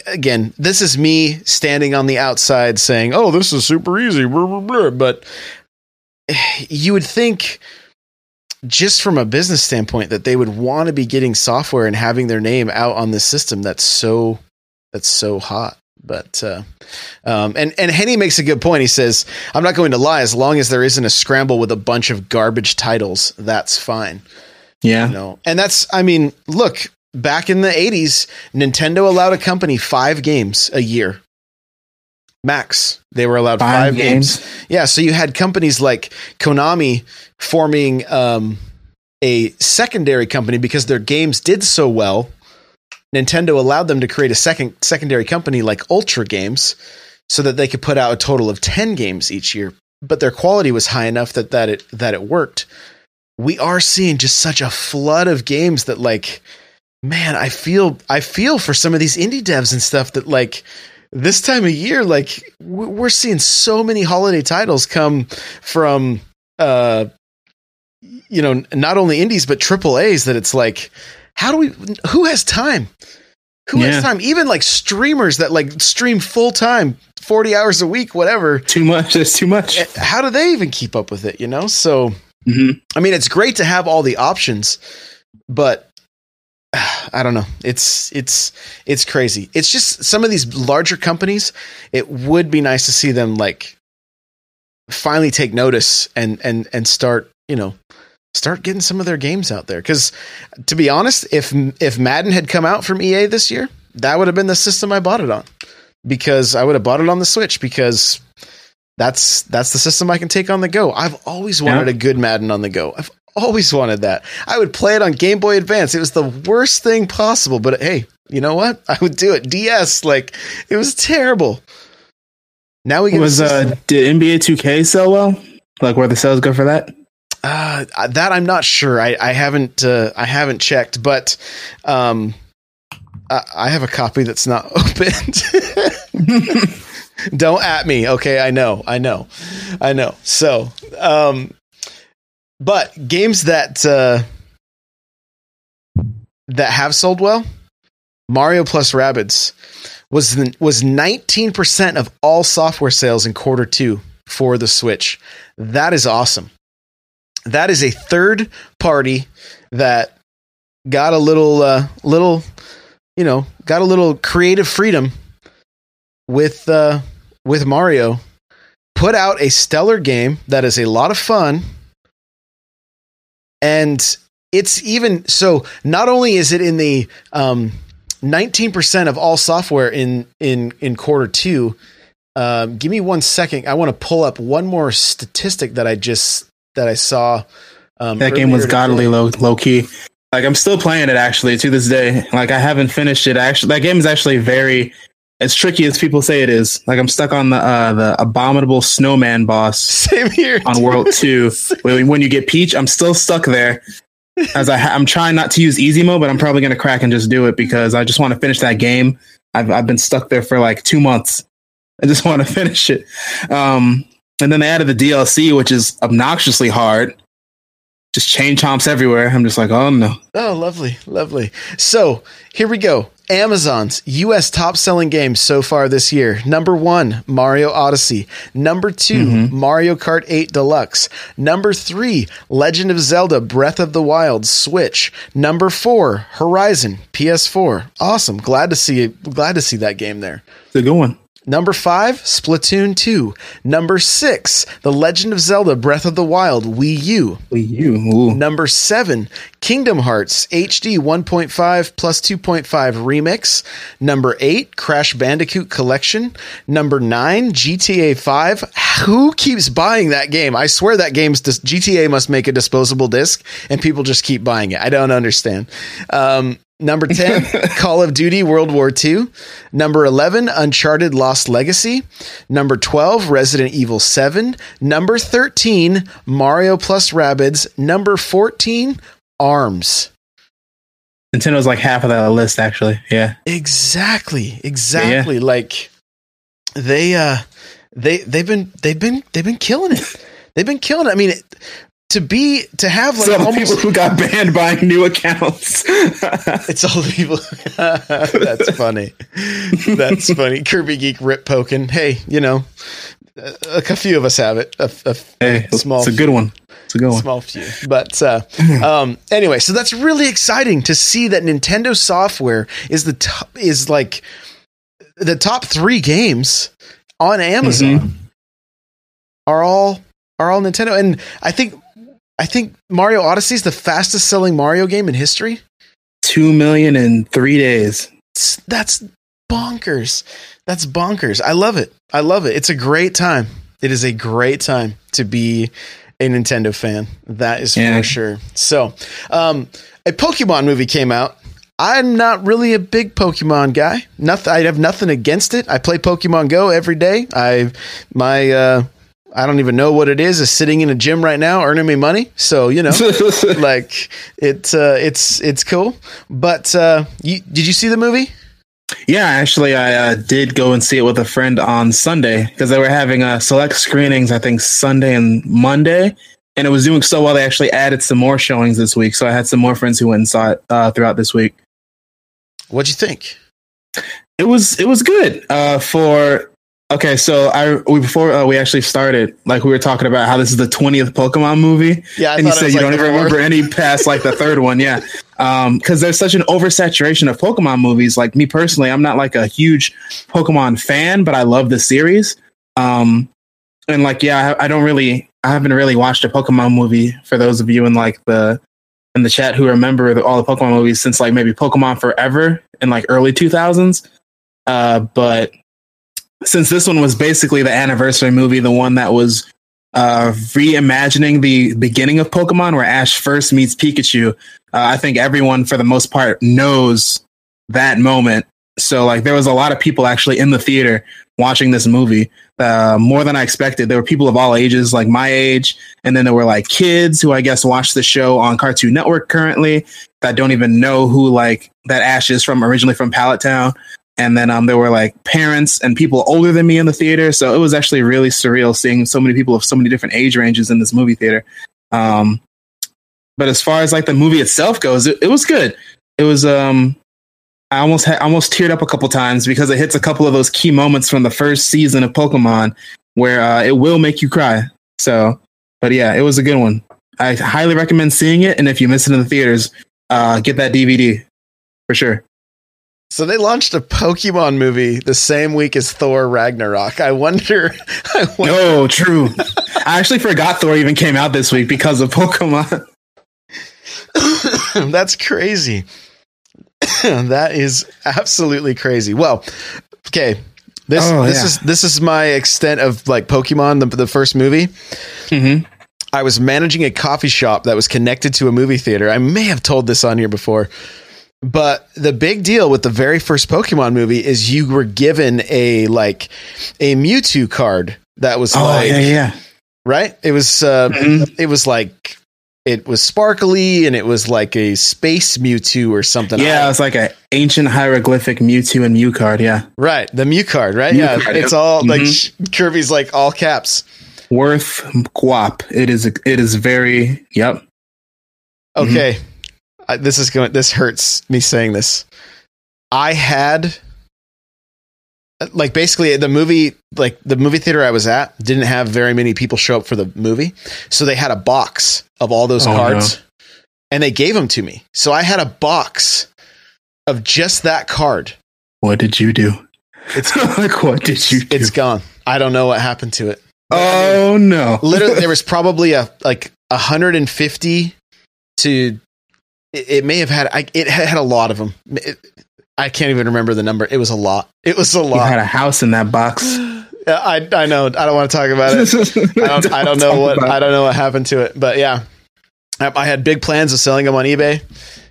again, this is me standing on the outside saying, "Oh, this is super easy," blah, blah, blah. but you would think. Just from a business standpoint, that they would want to be getting software and having their name out on this system that's so that's so hot. But uh, um, and and Henny makes a good point. He says, "I'm not going to lie. As long as there isn't a scramble with a bunch of garbage titles, that's fine." Yeah, You know, and that's I mean, look, back in the 80s, Nintendo allowed a company five games a year. Max, they were allowed five, five, games. games. Yeah, so you had companies like Konami forming um, a secondary company because their games did so well. Nintendo allowed them to create a second secondary company like Ultra Games so that they could put out a total of 10 games each year, but their quality was high enough that that it that it worked. We are seeing just such a flood of games that like man, I feel I feel for some of these indie devs and stuff that like this time of year like we're seeing so many holiday titles come from uh you know not only indies but triple A's that it's like how do we who has time who Yeah. has time even like streamers that like stream full time 40 hours a week whatever Too much. That's too much. eh, how do they even keep up with it you know so hmm I mean, it's great to have all the options, but I don't know. It's it's it's crazy. It's just some of these larger companies. It would be nice to see them like finally take notice and and and start you know start getting some of their games out there. Because to be honest, if if Madden had come out from EA this year, that would have been the system I bought it on. Because I would have bought it on the Switch because that's that's the system I can take on the go. I've always wanted Yeah. a good Madden on the go. I've always wanted that. I would play it on Game Boy Advance. It was the worst thing possible, but hey, you know what? I would do it. DS, like it was terrible. Now we get Was uh, did NBA 2K sell well? Like, where the sales go for that? Uh, that I'm not sure. I, I haven't uh, I haven't checked, but um, I, I have a copy that's not opened. Don't at me, okay? I know, I know, I know. So, um, but games that uh, that have sold well, Mario plus Rabbids was the, was 19% of all software sales in quarter two for the Switch. That is awesome that is a third party that got a little uh, little you know got a little creative freedom with uh, with Mario put out a stellar game that is a lot of fun. And it's even so not only is it in the um, 19% of all software in in in quarter 2 um, give me one second. I want to pull up one more statistic that i just that i saw um, That game was godly low low key. Like I'm still playing it actually to this day. Like I haven't finished it. Actually, that game is actually very as tricky as people say it is. Like I'm stuck on the uh, the abominable snowman boss same here on World Two. when, when you get Peach, I'm still stuck there. As I ha- I'm trying not to use easy mode, but I'm probably gonna crack and just do it because I just want to finish that game. I've I've been stuck there for like two months. I just want to finish it. Um, and then they added the DLC, which is obnoxiously hard. Just chain chomps everywhere. I'm just like, oh no. Oh, lovely, lovely. So here we go. Amazon's U.S. top selling games so far this year. Number one, Mario Odyssey. Number 2 mm-hmm. Mario Kart 8 Deluxe. Number three, Legend of Zelda Breath of the Wild Switch. Number four, Horizon PS4. Awesome. Glad to see glad to see that game there. It's a good one. Number five, Splatoon 2. Number six, The Legend of Zelda Breath of the Wild Wii U. Wii U. Ooh. Number seven, Kingdom Hearts HD 1.5 plus 2.5 remix. Number eight, Crash Bandicoot Collection. Number nine, GTA 5. Who keeps buying that game? I swear that game's dis- GTA must make a disposable disc and people just keep buying it. I don't understand. Um, Number 10, Call of Duty World War II. Number 11, Uncharted Lost Legacy. Number 12, Resident Evil 7. Number 13, Mario plus Rabbids. Number 14, Arms. Nintendo's like half of that list, actually. Yeah. Exactly. Exactly. Like they uh they they've been they've been they've been killing it. They've been killing it. I mean, to be to have like Some almost people who got banned buying new accounts. It's all the people. That's funny. That's funny. Kirby Geek rip poking. Hey, you know, a, a few of us have it. A, a hey, Small it's a good one. It's a good one. small few. But uh, um, anyway, so that's really exciting to see that Nintendo software is the top, is like the top three games on Amazon are all are all Nintendo, and I think I think Mario Odyssey is the fastest selling Mario game in history. Two million in three days. That's bonkers. That's bonkers. I love it. I love it. It's a great time. It is a great time to be a Nintendo fan. That is Yeah. for sure. So, um, a Pokemon movie came out. I'm not really a big Pokemon guy. Nothing. I have nothing against it. I play Pokemon Go every day. I my uh, I don't even know what it is. Is sitting in a gym right now, earning me money. So you know, like it. Uh, it's it's cool. But uh, you, did you see the movie? Yeah, actually, I uh, did go and see it with a friend on Sunday because they were having uh, select screenings. I think Sunday and Monday, and it was doing so well. They actually added some more showings this week, so I had some more friends who went and saw it uh, throughout this week. What'd you think? It was it was good uh, for. Okay, so I we before uh, we actually started, like we were talking about how this is the twentieth Pokemon movie, Yeah, I and you said you like don't even remember any past like the third one, yeah. Because there's such an oversaturation of Pokemon movies. Like me personally, I'm not like a huge Pokemon fan, but I love the series. Um, and like, yeah, I, I don't really, I haven't really watched a Pokemon movie. For those of you in like the in the chat who remember the, all the Pokemon movies since like maybe Pokemon Forever in like early 2000s. Uh, but since this one was basically the anniversary movie, the one that was uh, reimagining the beginning of Pokemon, where Ash first meets Pikachu, uh, I think everyone, for the most part, knows that moment. So, like, there was a lot of people actually in the theater watching this movie, uh, more than I expected. There were people of all ages, like my age, and then there were like kids who I guess watch the show on Cartoon Network currently that don't even know who like that Ash is from originally from Pallet Town and then um, there were like parents and people older than me in the theater. So it was actually really surreal seeing so many people of so many different age ranges in this movie theater. Um, but as far as like the movie itself goes it, it was good. It was um i almost almost teared up a couple times because it hits a couple of those key moments from the first season of pokemon where uh, it will make you cry. So but yeah it was a good one. I highly recommend seeing it. And if you miss it in the theaters uh, get that dvd for sure So they launched a Pokemon movie the same week as Thor Ragnarok. I wonder. I wonder No, true. I actually forgot Thor even came out this week because of Pokemon. That's crazy. that is absolutely crazy. Well, okay. This Oh, this yeah. is this is my extent of like Pokemon the, the first movie. Mm-hmm. I was managing a coffee shop that was connected to a movie theater. I may have told this on here before. But the big deal with the very first Pokemon movie is you were given a like a Mewtwo card that was Oh like yeah, yeah. right? It was uh, Mhm. it was like it was sparkly and it was like a space Mewtwo or something. Yeah, it was like an ancient hieroglyphic Mewtwo and Mew card. Yeah, right. The Mew card, right? Mew yeah, card, it's yep. all like Mhm. Kirby's like all caps. worth guap. It is. It is very. Yep. Okay, I, this is going. This hurts me saying this. I had like basically the movie like the movie theater I was at didn't have very many people show up for the movie. So they had a box of all those Oh, cards and they gave them to me. So I had a box of just that card. What did you do? It's like what did you do? it's gone. I don't know what happened to it. oh no! Literally there was probably a like 150 to it, it may have had I, it had a lot of them. It, I can't even remember the number. It was a lot. It was a you lot. had a house in that box. I I know. I don't want to talk about it. I don't, I don't know what I don't know what happened to it, but yeah, I, I had big plans of selling them on eBay,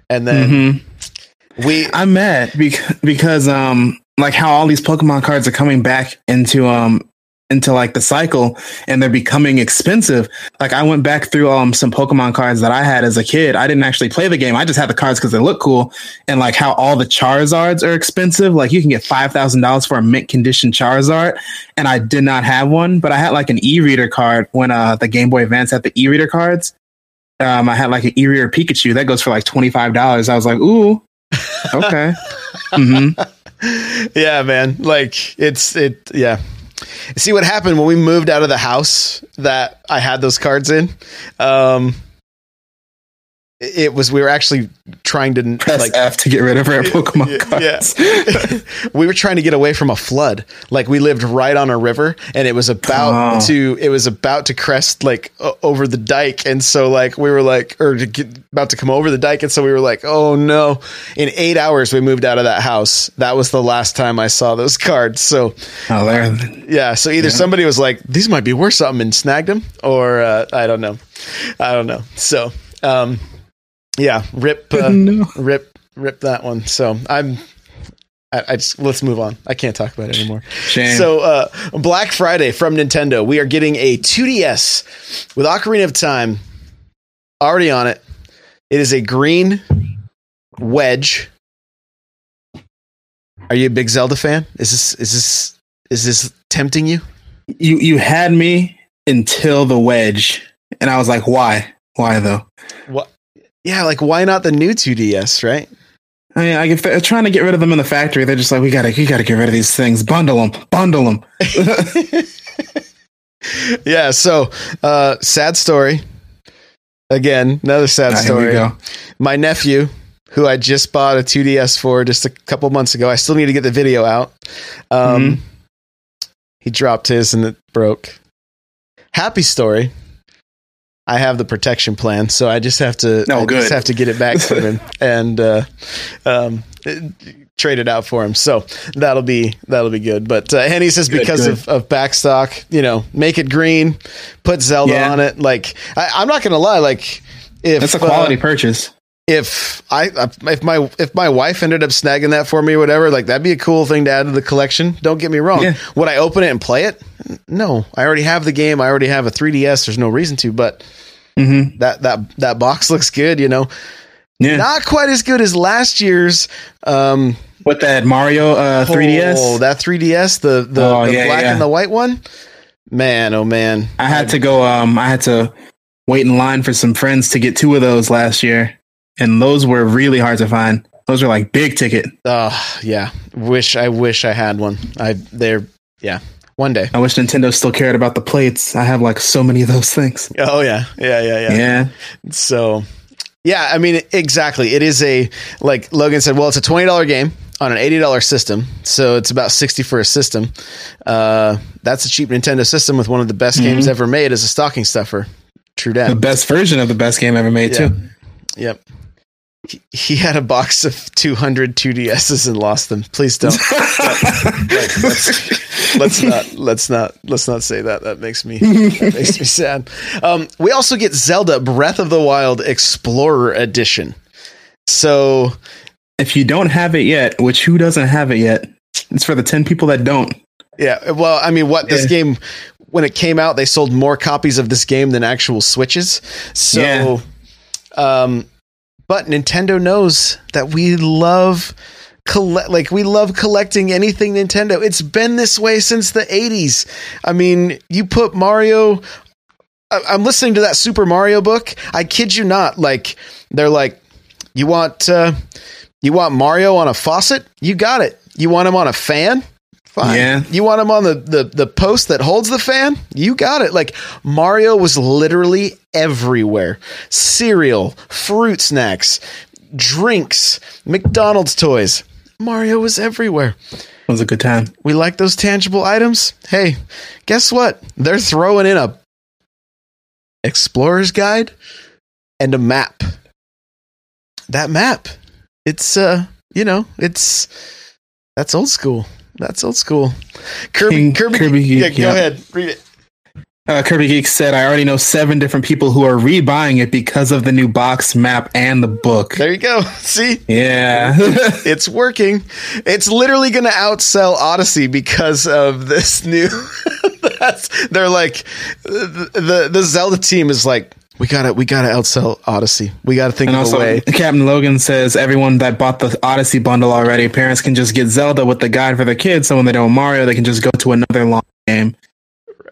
and then Mhm. we I'm mad because because um like how all these Pokemon cards are coming back into um into like the cycle and they're becoming expensive. Like I went back through um some Pokemon cards that I had as a kid. I didn't actually play the game. I just had the cards because they look cool. And like how all the Charizards are expensive. Like you can get five thousand dollars for a mint condition Charizard, and I did not have one, but I had like an e-reader card when uh the Game Boy Advance had the e-reader cards. Um, I had like an e-reader Pikachu that goes for like twenty five dollars. I was like, ooh, okay. hmm yeah, man, like it's it yeah. See what happened when we moved out of the house that I had those cards in. Um, it was we were actually trying to Press like F to get rid of our Pokemon cards. yeah. we were trying to get away from a flood. Like we lived right on a river and it was about Oh. to it was about to crest like o- over the dike and so like we were like or to get about to come over the dike and so we were like, "Oh no." In 8 hours we moved out of that house. That was the last time I saw those cards. So Oh, there. yeah, so either somebody was like, "These might be worth something," and snagged them, or uh, I don't know, I don't know. So, um, yeah, rip, uh, No. rip, rip that one. So I'm, I, I just let's move on. I can't talk about it anymore. Shame. So, uh, Black Friday from Nintendo, we are getting a 2DS with Ocarina of Time already on it. It is a green wedge. Are you a big Zelda fan? Is this is this is this tempting you? you you had me until the wedge, and I was like, why? Why though? What? Yeah, like why not the new 2DS, right? I mean, I, if they're trying to get rid of them in the factory, they're just like, we gotta, we gotta get rid of these things. Bundle them, bundle them. yeah, so uh sad story. Again, another sad we story. go. My nephew, who I just bought a 2DS for just a couple months ago, I still need to get the video out. Um Mhm. he dropped his and it broke. Happy story. I have the protection plan, so I just have to Oh, I good. just have to get it back from him and uh um trade it out for him. So that'll be that'll be good. But uh, Henny says Good, because good. of of backstock, you know, make it green, put Zelda Yeah. on it. Like I, I'm not gonna lie, like if That's a uh, quality purchase. if I if my if my wife ended up snagging that for me or whatever, like that'd be a cool thing to add to the collection. Don't get me wrong. Yeah. Would I open it and play it? No, I already have the game. I already have a 3DS. There's no reason to. But hmm that that that box looks good. You know, Yeah, not quite as good as last year's. Um, with that Mario uh, 3DS, Oh, that 3DS, the the, Oh, the yeah, black yeah. and the white one. Man, oh man, I had to go. Um, I had to wait in line for some friends to get two of those last year, and those were really hard to find. Those are like big ticket. Oh yeah, wish I wish I had one. I they're yeah. One day. I wish Nintendo still cared about the plates. I have like so many of those things. Oh yeah, yeah, yeah, yeah. Yeah, So, yeah, I mean, exactly. It is a like Logan said. Well, it's a twenty dollar game on an eighty dollar system, so it's about sixty for a system. Uh, that's a cheap Nintendo system with one of the best games ever made as a stocking stuffer. True that. the best version of the best game ever made Yeah. too. Yep. He, he had a box of 200 2DSs and lost them. Please don't. let's, let's not. Let's not. Let's not say that. That makes me. That makes me sad. Um, we also get Zelda Breath of the Wild Explorer Edition. So If you don't have it yet, which who doesn't have it yet? It's for the ten people that don't. yeah. Well, I mean, what this game when it came out, they sold more copies of this game than actual Switches. So, Yeah. um, but Nintendo knows that we love collect like we love collecting anything Nintendo. It's been this way since the 80s. I mean, you put Mario I- I'm listening to that Super Mario book. I kid you not. Like they're like, you want uh, you want Mario on a faucet? You got it. You want him on a fan? Fine. Yeah. You want him on the, the the post that holds the fan? You got it. Like Mario was literally everywhere. Cereal, fruit snacks, drinks, McDonald's toys. Mario was everywhere. It was a good time. We like those tangible items. Hey, guess what? They're throwing in a explorer's guide and a map. That map. It's uh, you know, it's that's old school. That's old school. Kirby King- Kirby, Kirby yeah, Geek, go yeah. ahead. Read it. Uh, Kirby Geek said, "I already know seven different people who are rebuying it because of the new box map and the book." There you go. See? Yeah, It's working. It's literally going to outsell Odyssey because of this new. that's, they're like the the Zelda team is like we got to we got to outsell Odyssey. We got to think and of a way. Captain Logan says everyone that bought the Odyssey bundle already, parents can just get Zelda with the guide for their kids. So when they don't Mario, they can just go to another long game.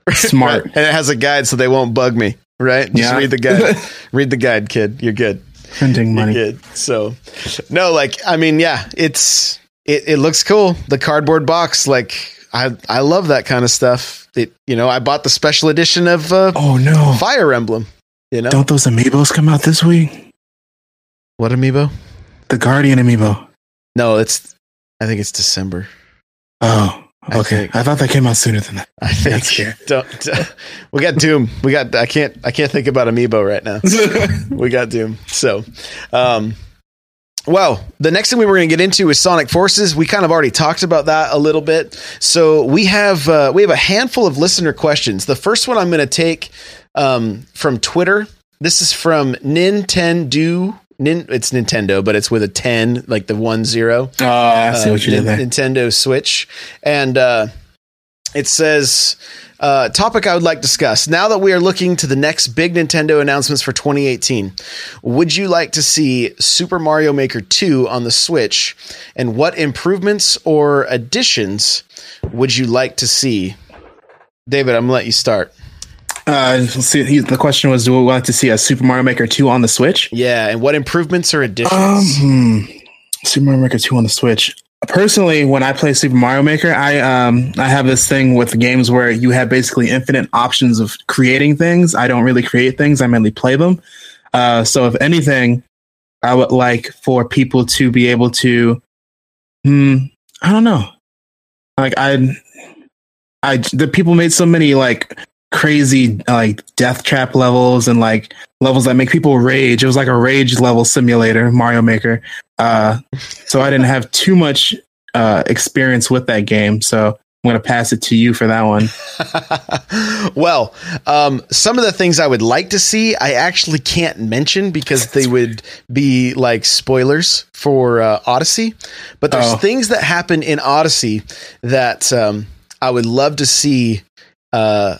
Smart. and it has a guide so they won't bug me. Right? Just Yeah. read the guide. read the guide, kid. You're good. Printing You're money. good. So, no, like I mean, yeah, it's it, it looks cool. The cardboard box, like I I love that kind of stuff. It you know I bought the special edition of uh, Oh no! Fire Emblem. You know, Don't those amiibos come out this week? What amiibo? The Guardian amiibo. No, it's. I think it's December. Oh, I okay. think- I, thought that came out sooner than that. I think. Don't, don't- we got Doom. We got. I can't. I can't think about amiibo right now. we got Doom. So, um, well, the next thing we were going to get into is Sonic Forces. We kind of already talked about that a little bit. So we have uh, we have a handful of listener questions. The first one I'm going to take um, from Twitter. This is from Nintendo. Nin, it's Nintendo, but it's with a ten, like the one zero oh, I see uh, what you did there. Nintendo Switch, and uh, it says uh, topic I would like to discuss. Now that we are looking to the next big Nintendo announcements for 2018, would you like to see Super Mario Maker 2 on the Switch, and what improvements or additions would you like to see? David, I'm gonna let you start. Uh, see, he- the question was, do we want to see a Super Mario Maker 2 on the Switch? Yeah, and what improvements or additions? Um, hmm. Super Mario Maker 2 on the Switch. Personally, when I play Super Mario Maker, I um I have this thing with games where you have basically infinite options of creating things. I don't really create things; I mainly play them. Uh, so if anything, I would like for people to be able to, hmm, I don't know, like I, I the people made so many like crazy like death trap levels and like levels that make people rage. It was like a rage level simulator, Mario Maker. Uh, so I didn't have too much uh, experience with that game. So I'm gonna pass it to you for that one. well, um, some of the things I would like to see, I actually can't mention because they would be like spoilers for uh, Odyssey. But there's Oh. things that happen in Odyssey that um, I would love to see uh,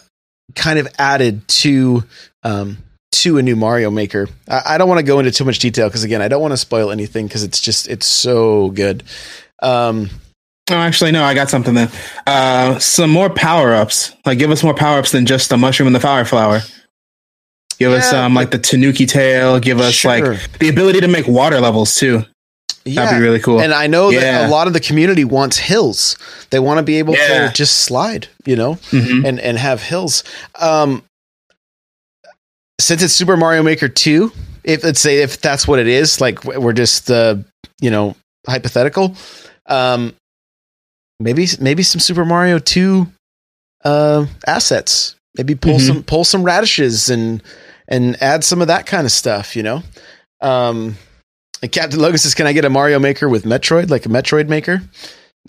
kind of added to. Um, to a new Mario Maker. I, I don't want to go into too much detail because again, I don't want to spoil anything because it's just it's so good. Um, Oh, actually, no, I got something then. Uh, some more power ups. Like, give us more power ups than just the mushroom and the fire flower. Give us um like the Tanuki tail. Give us Sure. like the ability to make water levels too. Yeah, That'd be really cool. And I know that a lot of the community wants hills. They want to be able Yeah. to just slide, you know, Mhm. and and have hills. Um, since it's Super Mario Maker two, if let's say if that's what it is, like we're just uh, you know hypothetical. Um, maybe maybe some Super Mario two uh, assets. Maybe pull Mhm. some pull some radishes and and add some of that kind of stuff. You know. Um, and Captain Logan says, "Can I get a Mario Maker with Metroid, like a Metroid Maker?"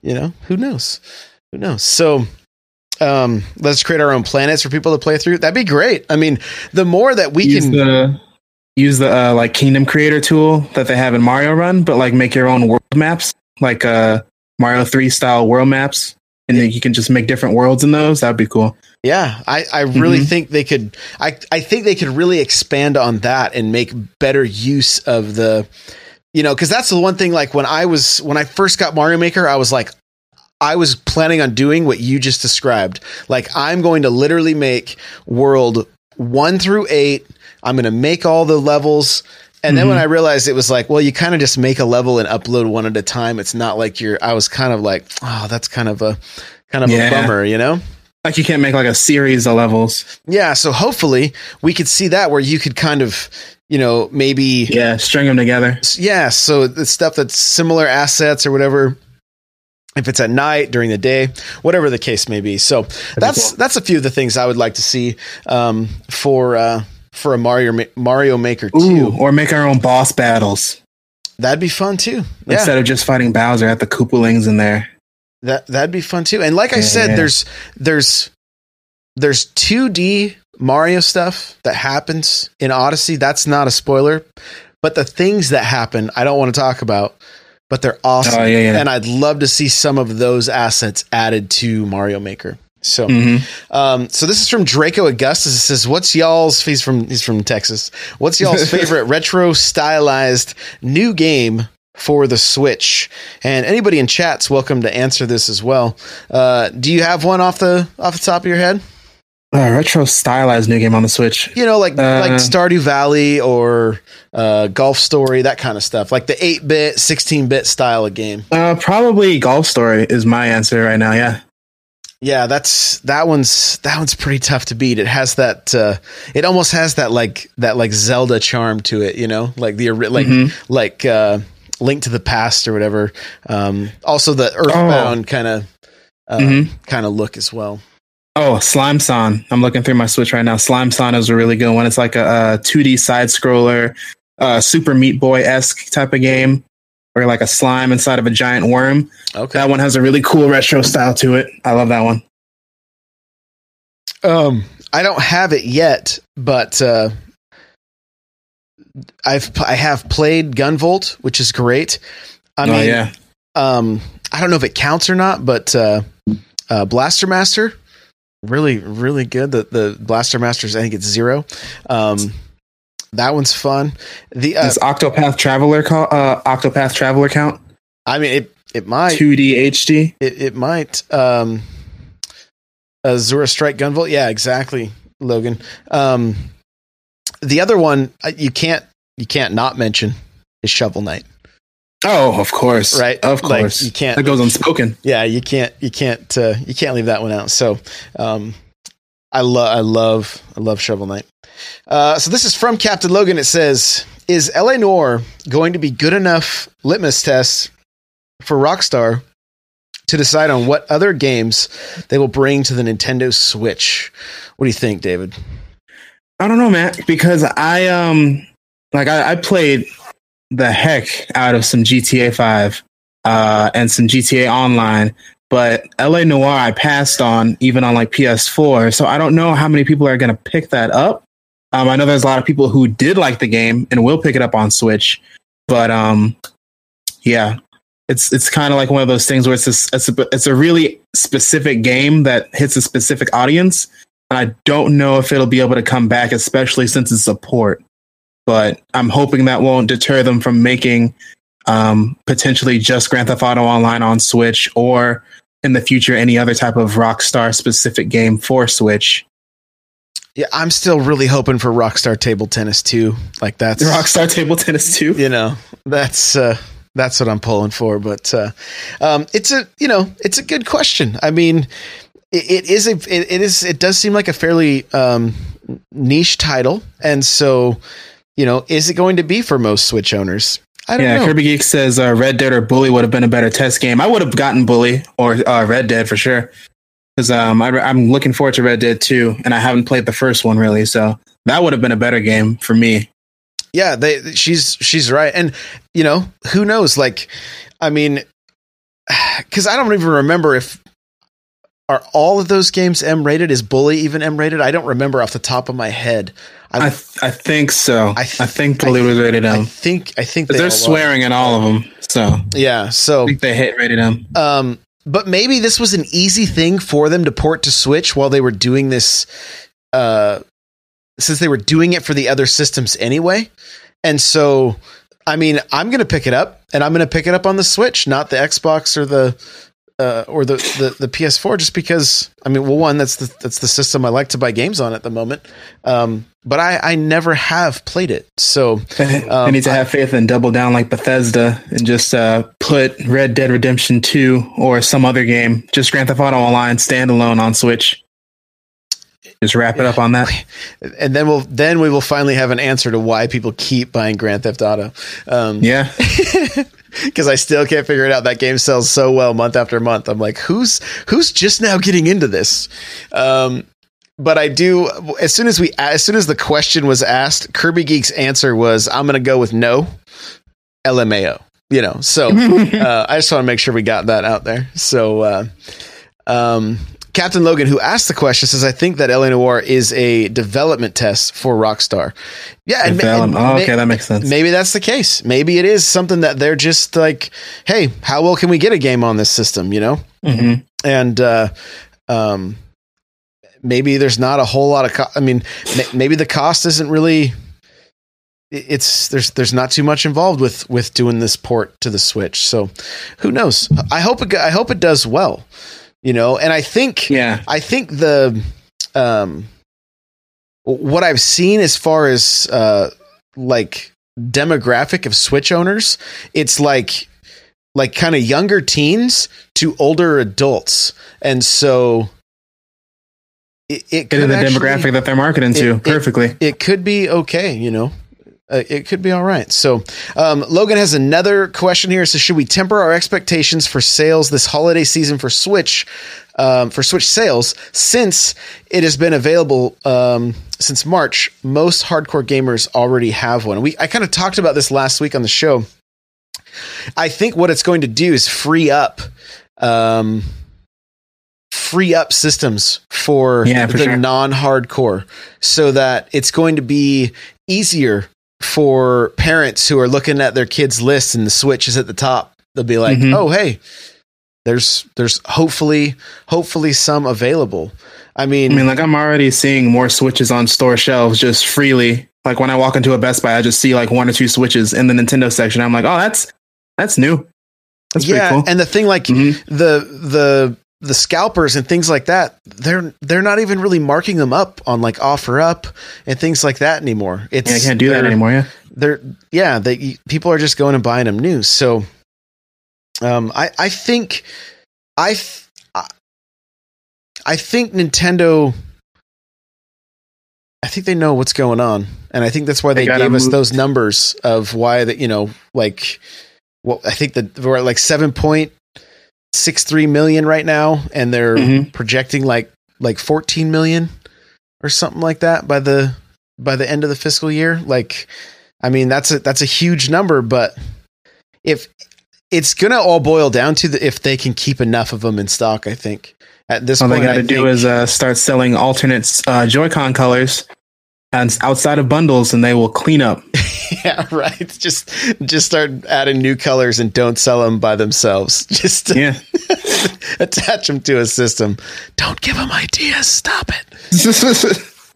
You know, who knows? Who knows? So, um, let's create our own planets for people to play through. That'd be great. I mean, the more that we use can, the use the uh, like Kingdom Creator tool that they have in Mario Run, but like make your own world maps, like uh Mario Three style world maps, and then you can just make different worlds in those. That'd be cool. yeah, I, I really Mhm. think they could. I, I think they could really expand on that and make better use of the, you know, because that's the one thing. Like when I was when I first got Mario Maker, I was like, I was planning on doing what you just described. Like I'm going to literally make world one through eight. I'm going to make all the levels. And then when I realized it was like, well, you kind of just make a level and upload one at a time. It's not like you're, I was kind of like, oh, that's kind of a, kind of Yeah. a bummer, you know? Like you can't make like a series of levels. Yeah. So hopefully we could see that where you could kind of, you know, maybe, Yeah, string them together. yeah. So the stuff that's similar assets or whatever, if it's at night during the day, whatever the case may be. So that's cool. that's a few of the things I would like to see um, for uh, for a Mario Ma- Mario Maker Ooh, two. or make our own boss battles That'd be fun too. Yeah, instead of just fighting Bowser at the Koopalings in there. that that'd be fun too. And like I said, Yeah. there's there's there's two D Mario stuff that happens in Odyssey. That's not a spoiler, but the things that happen, I don't want to talk about. But they're oh, awesome, Oh yeah, yeah. and I'd love to see some of those assets added to Mario Maker. So, Mhm. um, so this is from Draco Augustus. It says, "What's y'all's?" He's from he's from Texas. What's y'all's favorite retro stylized new game for the Switch? And anybody in chat's welcome to answer this as well. Uh, do you have one off the off the top of your head? Uh, retro stylized new game on the Switch. You know, like Uh, like Stardew Valley or uh, Golf Story, that kind of stuff, like the eight bit, sixteen bit style of game. Uh, probably Golf Story is my answer right now. Yeah. Yeah, that's that one's that one's pretty tough to beat. It has that uh it almost has that like that like Zelda charm to it, you know? Like the like Mm-hmm. like uh Link to the Past or whatever. Um also the Earthbound kind of kind of look as well. Oh, Slime-san. I'm looking through my Switch right now. Slime-san is a really good one. It's like a, a 2D side scroller, uh, Super Meat Boy esque type of game, you're like a slime inside of a giant worm. Okay. That one has a really cool retro style to it. I love that one. Um, I don't have it yet, but uh, I've I have played Gunvolt, which is great. I oh mean, yeah, um, I don't know if it counts or not, but uh, uh, Blaster Master, really, really good. The the Blaster Masters, I think it's zero. Um, that one's fun. The uh, does Octopath Traveler call, uh, Octopath Traveler count? I mean, it it might 2D HD. it, it might. Um, Azure Striker Gunvolt, yeah, exactly, Logan. Um, the other one uh, you can't you can't not mention is Shovel Knight, Oh, of course, right? Of Like, course, you can't. that goes unspoken. yeah, you can't you can't uh, you can't leave that one out. So, um, I love I love I love Shovel Knight. Uh, so this is from Captain Logan. It says, "Is LA Noire going to be good enough litmus test for Rockstar to decide on what other games they will bring to the Nintendo Switch?" What do you think, David? I don't know, man, because I um like I, I played the heck out of some GTA Five uh and some GTA Online, but LA Noire I passed on even on like PS4, so I don't know how many people are gonna pick that up. Um, I know there's a lot of people who did like the game and will pick it up on Switch, but um, yeah, it's it's kind of like one of those things where it's a, it's a it's a really specific game that hits a specific audience, and I don't know if it'll be able to come back, especially since it's a port. But I'm hoping that won't deter them from making um, potentially just Grand Theft Auto Online on Switch, or in the future any other type of Rockstar specific game for Switch. Yeah, I'm still really hoping for Rockstar Table Tennis 2. Like that's Rockstar Table Tennis 2. you know that's uh that's what i'm pulling for but uh um it's a you know it's a good question i mean it, it is a it, it is it does seem like a fairly um niche title and so you know is it going to be for most switch owners i don't Yeah, know Kirby Geek says uh, Red Dead or Bully would have been a better test game. I would have gotten Bully or uh, Red Dead for sure, because um, I, I'm looking forward to Red Dead 2, and I haven't played the first one really, so that would have been a better game for me. yeah they she's she's right and you know who knows like i mean because i don't even remember if are all of those games m rated is bully even m rated i don't remember off the top of my head I i, th- I think so. I I, think Bully I- was rated I M. think i think they are. swearing in all of them, so yeah so think they hit rated M. um but maybe this was an easy thing for them to port to switch while they were doing this uh since they were doing it for the other systems anyway. And so i mean i'm gonna pick it up and i'm gonna pick it up on the switch not the xbox or the uh, or the, the the PS4 just because I mean well one that's the that's the system I like to buy games on at the moment. Um, but I I never have played it so I Um, need to have faith and double down like Bethesda and just uh, put Red Dead Redemption 2 or some other game, just Grand Theft Auto Online standalone on Switch. Just wrap it up on that. and then we'll then we will finally have an answer to why people keep buying Grand Theft Auto um, Yeah. because I still can't figure it out. That game sells so well month after month. I'm like, who's who's just now getting into this? Um, but I do. As soon as we, as soon as the question was asked, Kirby Geek's answer was, "I'm going to go with no, LMAO." You know, so uh, I just want to make sure we got that out there. So, uh, um, Captain Logan, who asked the question, says, "I think that LA Noire is a development test for Rockstar." Yeah, and, and oh, okay, that makes sense. Maybe that's the case. Maybe it is something that they're just like, hey, how well can we get a game on this system? You know, hmm and uh, um, maybe there's not a whole lot of. Co- I mean, ma- maybe the cost isn't really. It's there's there's not too much involved with with doing this port to the Switch. So, who knows? I hope it. I hope it does well. You know, and I think Yeah. I think the um what I've seen as far as uh like demographic of Switch owners, it's like like kind of younger teens to older adults, and so it, it could the actually- demographic that they're marketing to it- it- perfectly. it could be okay, you know. Uh, it could be all right. So, um, Logan has another question here. So, should we temper our expectations for sales this holiday season for Switch, um, for Switch sales, since it has been available um, since March? Most hardcore gamers already have one. We I kind of talked about this last week on the show. I think what it's going to do is free up, um, free up systems for, Yeah, for the sure. non-hardcore, so that it's going to be easier for parents who are looking at their kids' lists and the Switch is at the top. They'll be like, Mhm. "Oh, hey, there's there's hopefully hopefully some available." I mean, I mean, like I'm already seeing more switches on store shelves just freely. Like when I walk into a Best Buy, I just see like one or two switches in the Nintendo section. I'm like, oh, that's that's new. That's yeah, cool. and the thing like Mhm. the the the scalpers and things like that, they're they're not even really marking them up on like offer up and things like that anymore. It's yeah, I can't do that anymore. Yeah. they're yeah they people are just going and buying them new so um i i think i th- I- think nintendo i think they know what's going on and i think that's why They they, gave us move- those numbers of why that you know like well i think that we're at like 7.63 million right now and they're Mhm. projecting like like 14 million or something like that by the by the end of the fiscal year. Like i mean that's a that's a huge number but if it's gonna all boil down to the, if they can keep enough of them in stock i think. At this point, All they got to do is uh, start selling alternate uh, Joy-Con colors and outside of bundles, and they will clean up. yeah right just just start adding new colors and don't sell them by themselves just Yeah. attach them to a system don't give them ideas stop it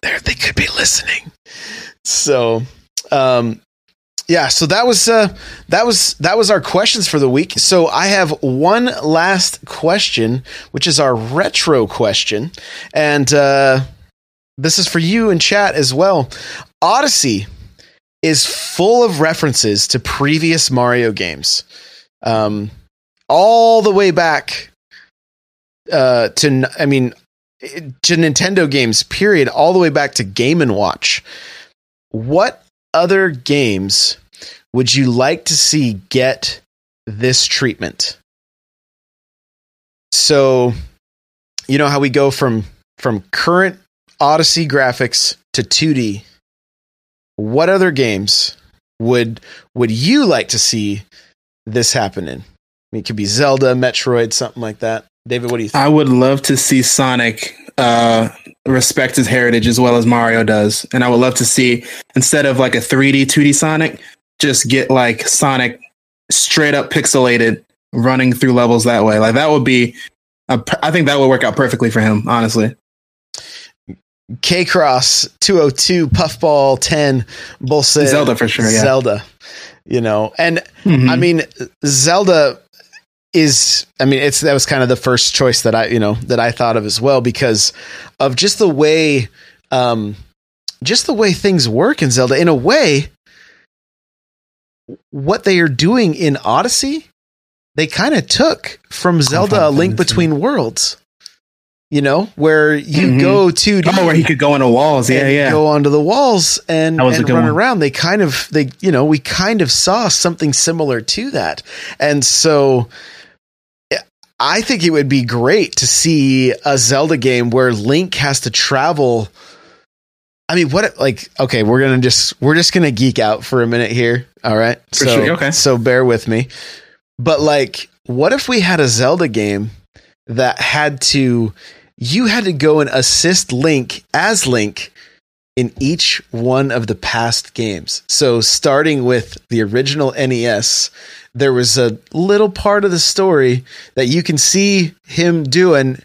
They're, they could be listening. So, um, yeah. So that was uh, that was that was our questions for the week. So I have one last question, which is our retro question, and uh, this is for you in chat as well. Odyssey is full of references to previous Mario games, um, all the way back uh, to I mean to Nintendo games, period, all the way back to Game and Watch. What other games would you like to see get this treatment? So, you know how we go from from current Odyssey graphics to 2D. What other games would would you like to see this happen in? I mean, it could be Zelda, Metroid, something like that. David, what do you think? I would love to see Sonic uh, respect his heritage as well as Mario does, and I would love to see instead of like a 3D, 2D Sonic, just get like Sonic straight up pixelated, running through levels that way. Like that would be, a, I think that would work out perfectly for him. Honestly, K Cross 202, Puffball 10, both said Zelda for sure. Yeah, Zelda. You know, and Mhm. I mean, Zelda is, I mean, it's that was kind of the first choice that I, you know, that I thought of as well because of just the way, um, just the way things work in Zelda. In a way, what they are doing in Odyssey, they kind of took from Zelda: A Link Between Worlds. You know, where you Mhm. go to oh, where he could go into walls. Yeah, yeah. go onto the walls and, and run one. around. They kind of they you know we kind of saw something similar to that, and so I think it would be great to see a Zelda game where Link has to travel. I mean, what like okay, we're gonna just we're just gonna geek out for a minute here. All right, For so sure, okay. so bear with me. But like, what if we had a Zelda game that had to you had to go and assist Link as Link in each one of the past games. So starting with the original NES, there was a little part of the story that you can see him doing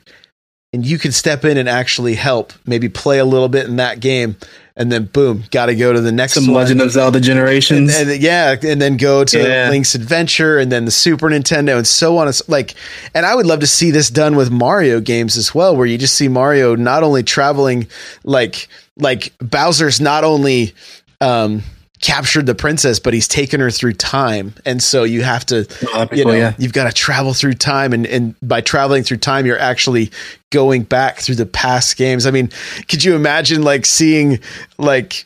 and you can step in and actually help, maybe play a little bit in that game and then boom, got to go to the next Some one. Legend of Zelda And, Generations. and yeah, and then go to Yeah. Link's Adventure, and then the Super Nintendo, and so on. It's like, and I would love to see this done with Mario games as well, where you just see Mario not only traveling, like like Bowser's not only um, captured the princess, but he's taken her through time, and so you have to, Oh, you cool, know, yeah. you've got to travel through time, and and by traveling through time, you're actually going back through the past games. I mean, could you imagine like seeing like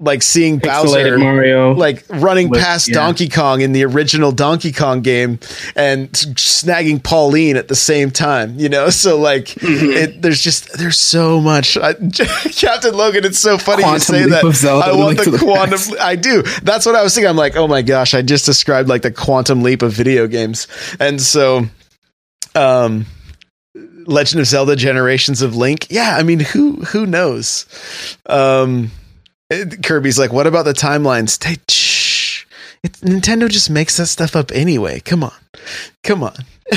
like seeing Bowser Mario. like running With- past yeah. Donkey Kong in the original Donkey Kong game and snagging Pauline at the same time, you know? So like Mm-hmm. it, there's just there's so much I, Captain Logan it's so funny Quantum you say that. I want the the quantum Past. I do. That's what I was thinking. I'm like, "Oh my gosh, I just described like the quantum leap of video games." And so um Legend of Zelda Generations of Link. Yeah, I mean, who who knows? Um Kirby's like, what about the timelines? They, shh. It, Nintendo just makes that stuff up anyway. Come on, come on.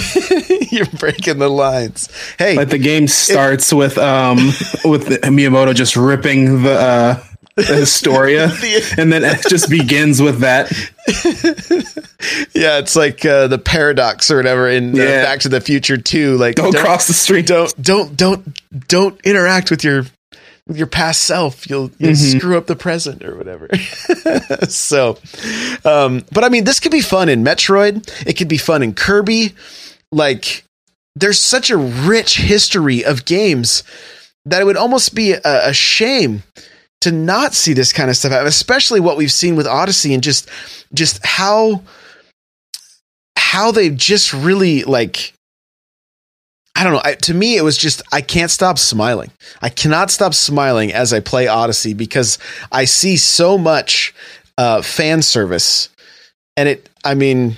You're breaking the lines. Hey, like the game starts with um with Miyamoto just ripping the uh the Historia, and then it just begins with that. yeah, it's like uh, the paradox or whatever in uh, Back to the Future Two. Like, Don't, cross the street. don't don't don't don't interact with your your past self you'll you'll Mm-hmm. screw up the present or whatever. So um but i mean this could be fun in metroid. It could be fun in kirby. Like there's such a rich history of games that it would almost be a, a shame to not see this kind of stuff especially what we've seen with odyssey and just just how how they've just really like I don't know. I, to me, it was just I can't stop smiling. I cannot stop smiling as I play Odyssey because I see so much uh, fan service, and it. I mean,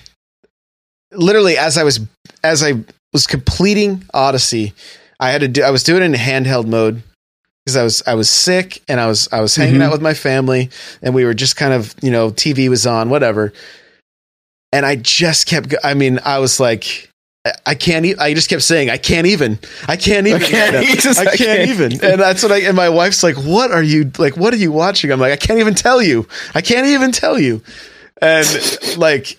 literally, as I was as I was completing Odyssey, I had to do. I was doing it in handheld mode because I was I was sick and I was I was hanging Mhm. out with my family and we were just kind of you know TV was on whatever, and I just kept. I mean, I was like. I- I can't. E- I just kept saying, "I can't even. I can't even. I can't now. even. I can't even." And that's what I. And my wife's like, "What are you like? What are you watching?" I'm like, "I can't even tell you. I can't even tell you." And like,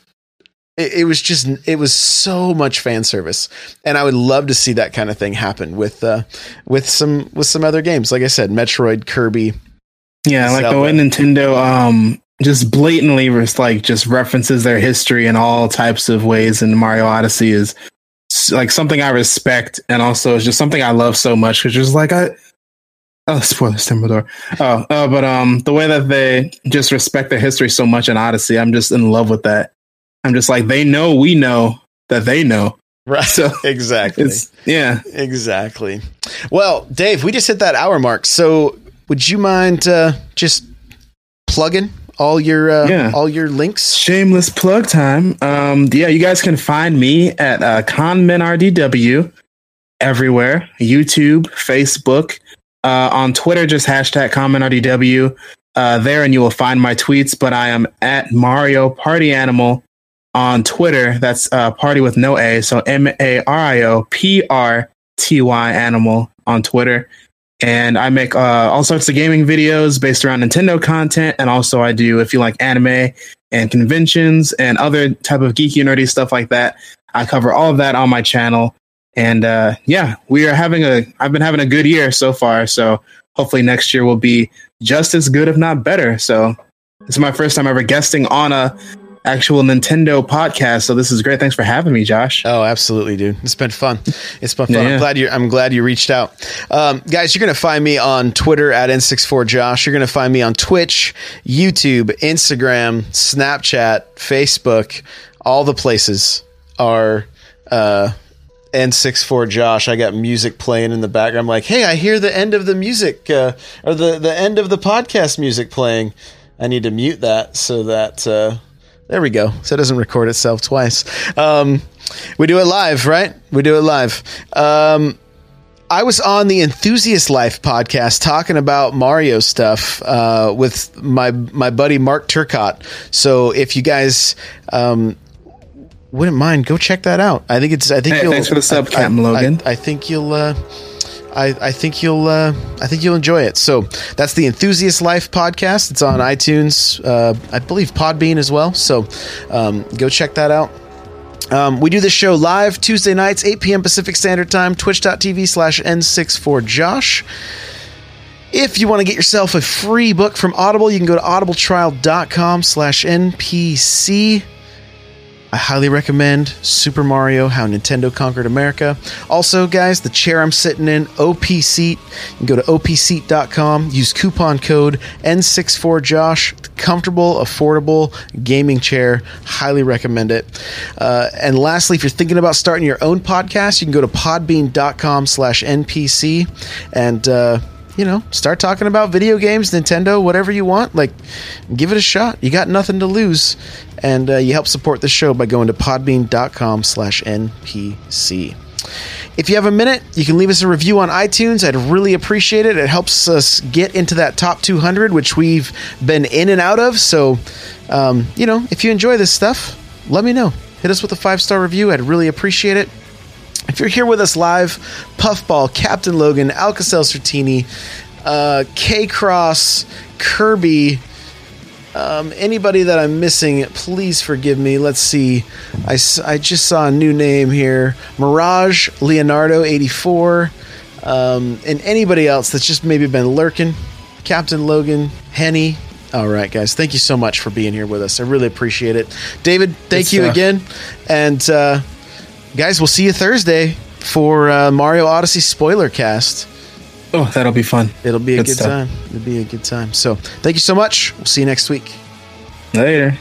it, it was just. It was so much fan service, and I would love to see that kind of thing happen with uh with some with some other games. Like I said, Metroid, Kirby. Yeah, like the way Nintendo um just blatantly like just references their history in all types of ways and Mario Odyssey is like something I respect and also it's just something I love so much because just like I oh spoilers Timbledore oh uh, but um the way that they just respect the history so much in Odyssey I'm just in love with that I'm just like they know we know that they know Right. so exactly. yeah Exactly. Well, Dave, we just hit that hour mark. So, would you mind uh, just plugging all your uh, Yeah. all your links? Shameless plug time. Um, yeah, you guys can find me at uh, ConmenRDW everywhere YouTube, Facebook, uh, on Twitter, just hashtag ConmenRDW uh, there, and you will find my tweets. But I am at Mario Party Animal on Twitter. That's uh, party with no A. So M A R I O P R T Y Animal on Twitter. And I make uh, all sorts of gaming videos based around Nintendo content. And also, I do, if you like anime and conventions and other type of geeky nerdy stuff like that, I cover all of that on my channel. And uh, yeah, we are having a, I've been having a good year so far. So hopefully next year will be just as good, if not better. So this is my first time ever guesting on a actual Nintendo podcast. So this is great. Thanks for having me, Josh. Oh, absolutely, dude. It's been fun. It's been fun. Yeah, I'm glad you. I'm glad you reached out, um, guys. You're gonna find me on Twitter at n64josh. You're gonna find me on Twitch, YouTube, Instagram, Snapchat, Facebook. All the places are uh, n64josh. I got music playing in the background. I'm like, hey, I hear the end of the music uh, or the the end of the podcast music playing. I need to mute that so that. Uh, there we go. So it doesn't record itself twice. Um, we do it live, right? We do it live. Um, I was on the Enthusiast Life podcast talking about Mario stuff uh, with my my buddy Mark Turcott. So if you guys um, wouldn't mind, go check that out. I think it's. I think Hey, you'll. thanks for the sub, I- Captain I- Logan. I, I think you'll. Uh, I, I think you'll uh, I think you'll enjoy it. So that's the Enthusiast Life podcast. It's on iTunes, uh, I believe Podbean as well. So um, go check that out. Um, we do this show live Tuesday nights, 8 p.m. Pacific Standard Time, twitch.tv slash N64Josh. If you want to get yourself a free book from Audible, you can go to audibletrial.com slash NPC. I highly recommend Super Mario How Nintendo Conquered America. Also, guys, the chair I'm sitting in, OP Seat. You can go to opseat.com, use coupon code N64Josh. Comfortable, affordable gaming chair. Highly recommend it. Uh, and lastly, if you're thinking about starting your own podcast, you can go to podbean.com slash NPC and, uh, you know, start talking about video games, Nintendo, whatever you want. Like, give it a shot. You got nothing to lose. And uh, you help support the show by going to podbean.com slash NPC. If you have a minute, you can leave us a review on iTunes. I'd really appreciate it. It helps us get into that top 200, which we've been in and out of. So, um, you know, if you enjoy this stuff, let me know. Hit us with a five star review. I'd really appreciate it. If you're here with us live, Puffball, Captain Logan, Alcacel Sertini, uh, K Cross, Kirby, um, anybody that I'm missing, please forgive me. Let's see. I, I just saw a new name here Mirage Leonardo 84. Um, and anybody else that's just maybe been lurking. Captain Logan, Henny. All right, guys. Thank you so much for being here with us. I really appreciate it. David, thank Good you again. And uh, guys, we'll see you Thursday for uh, Mario Odyssey spoiler cast. Oh, that'll be fun. It'll be a Good good stuff. time. It'll be a good time. So, thank you so much. We'll see you next week. Later.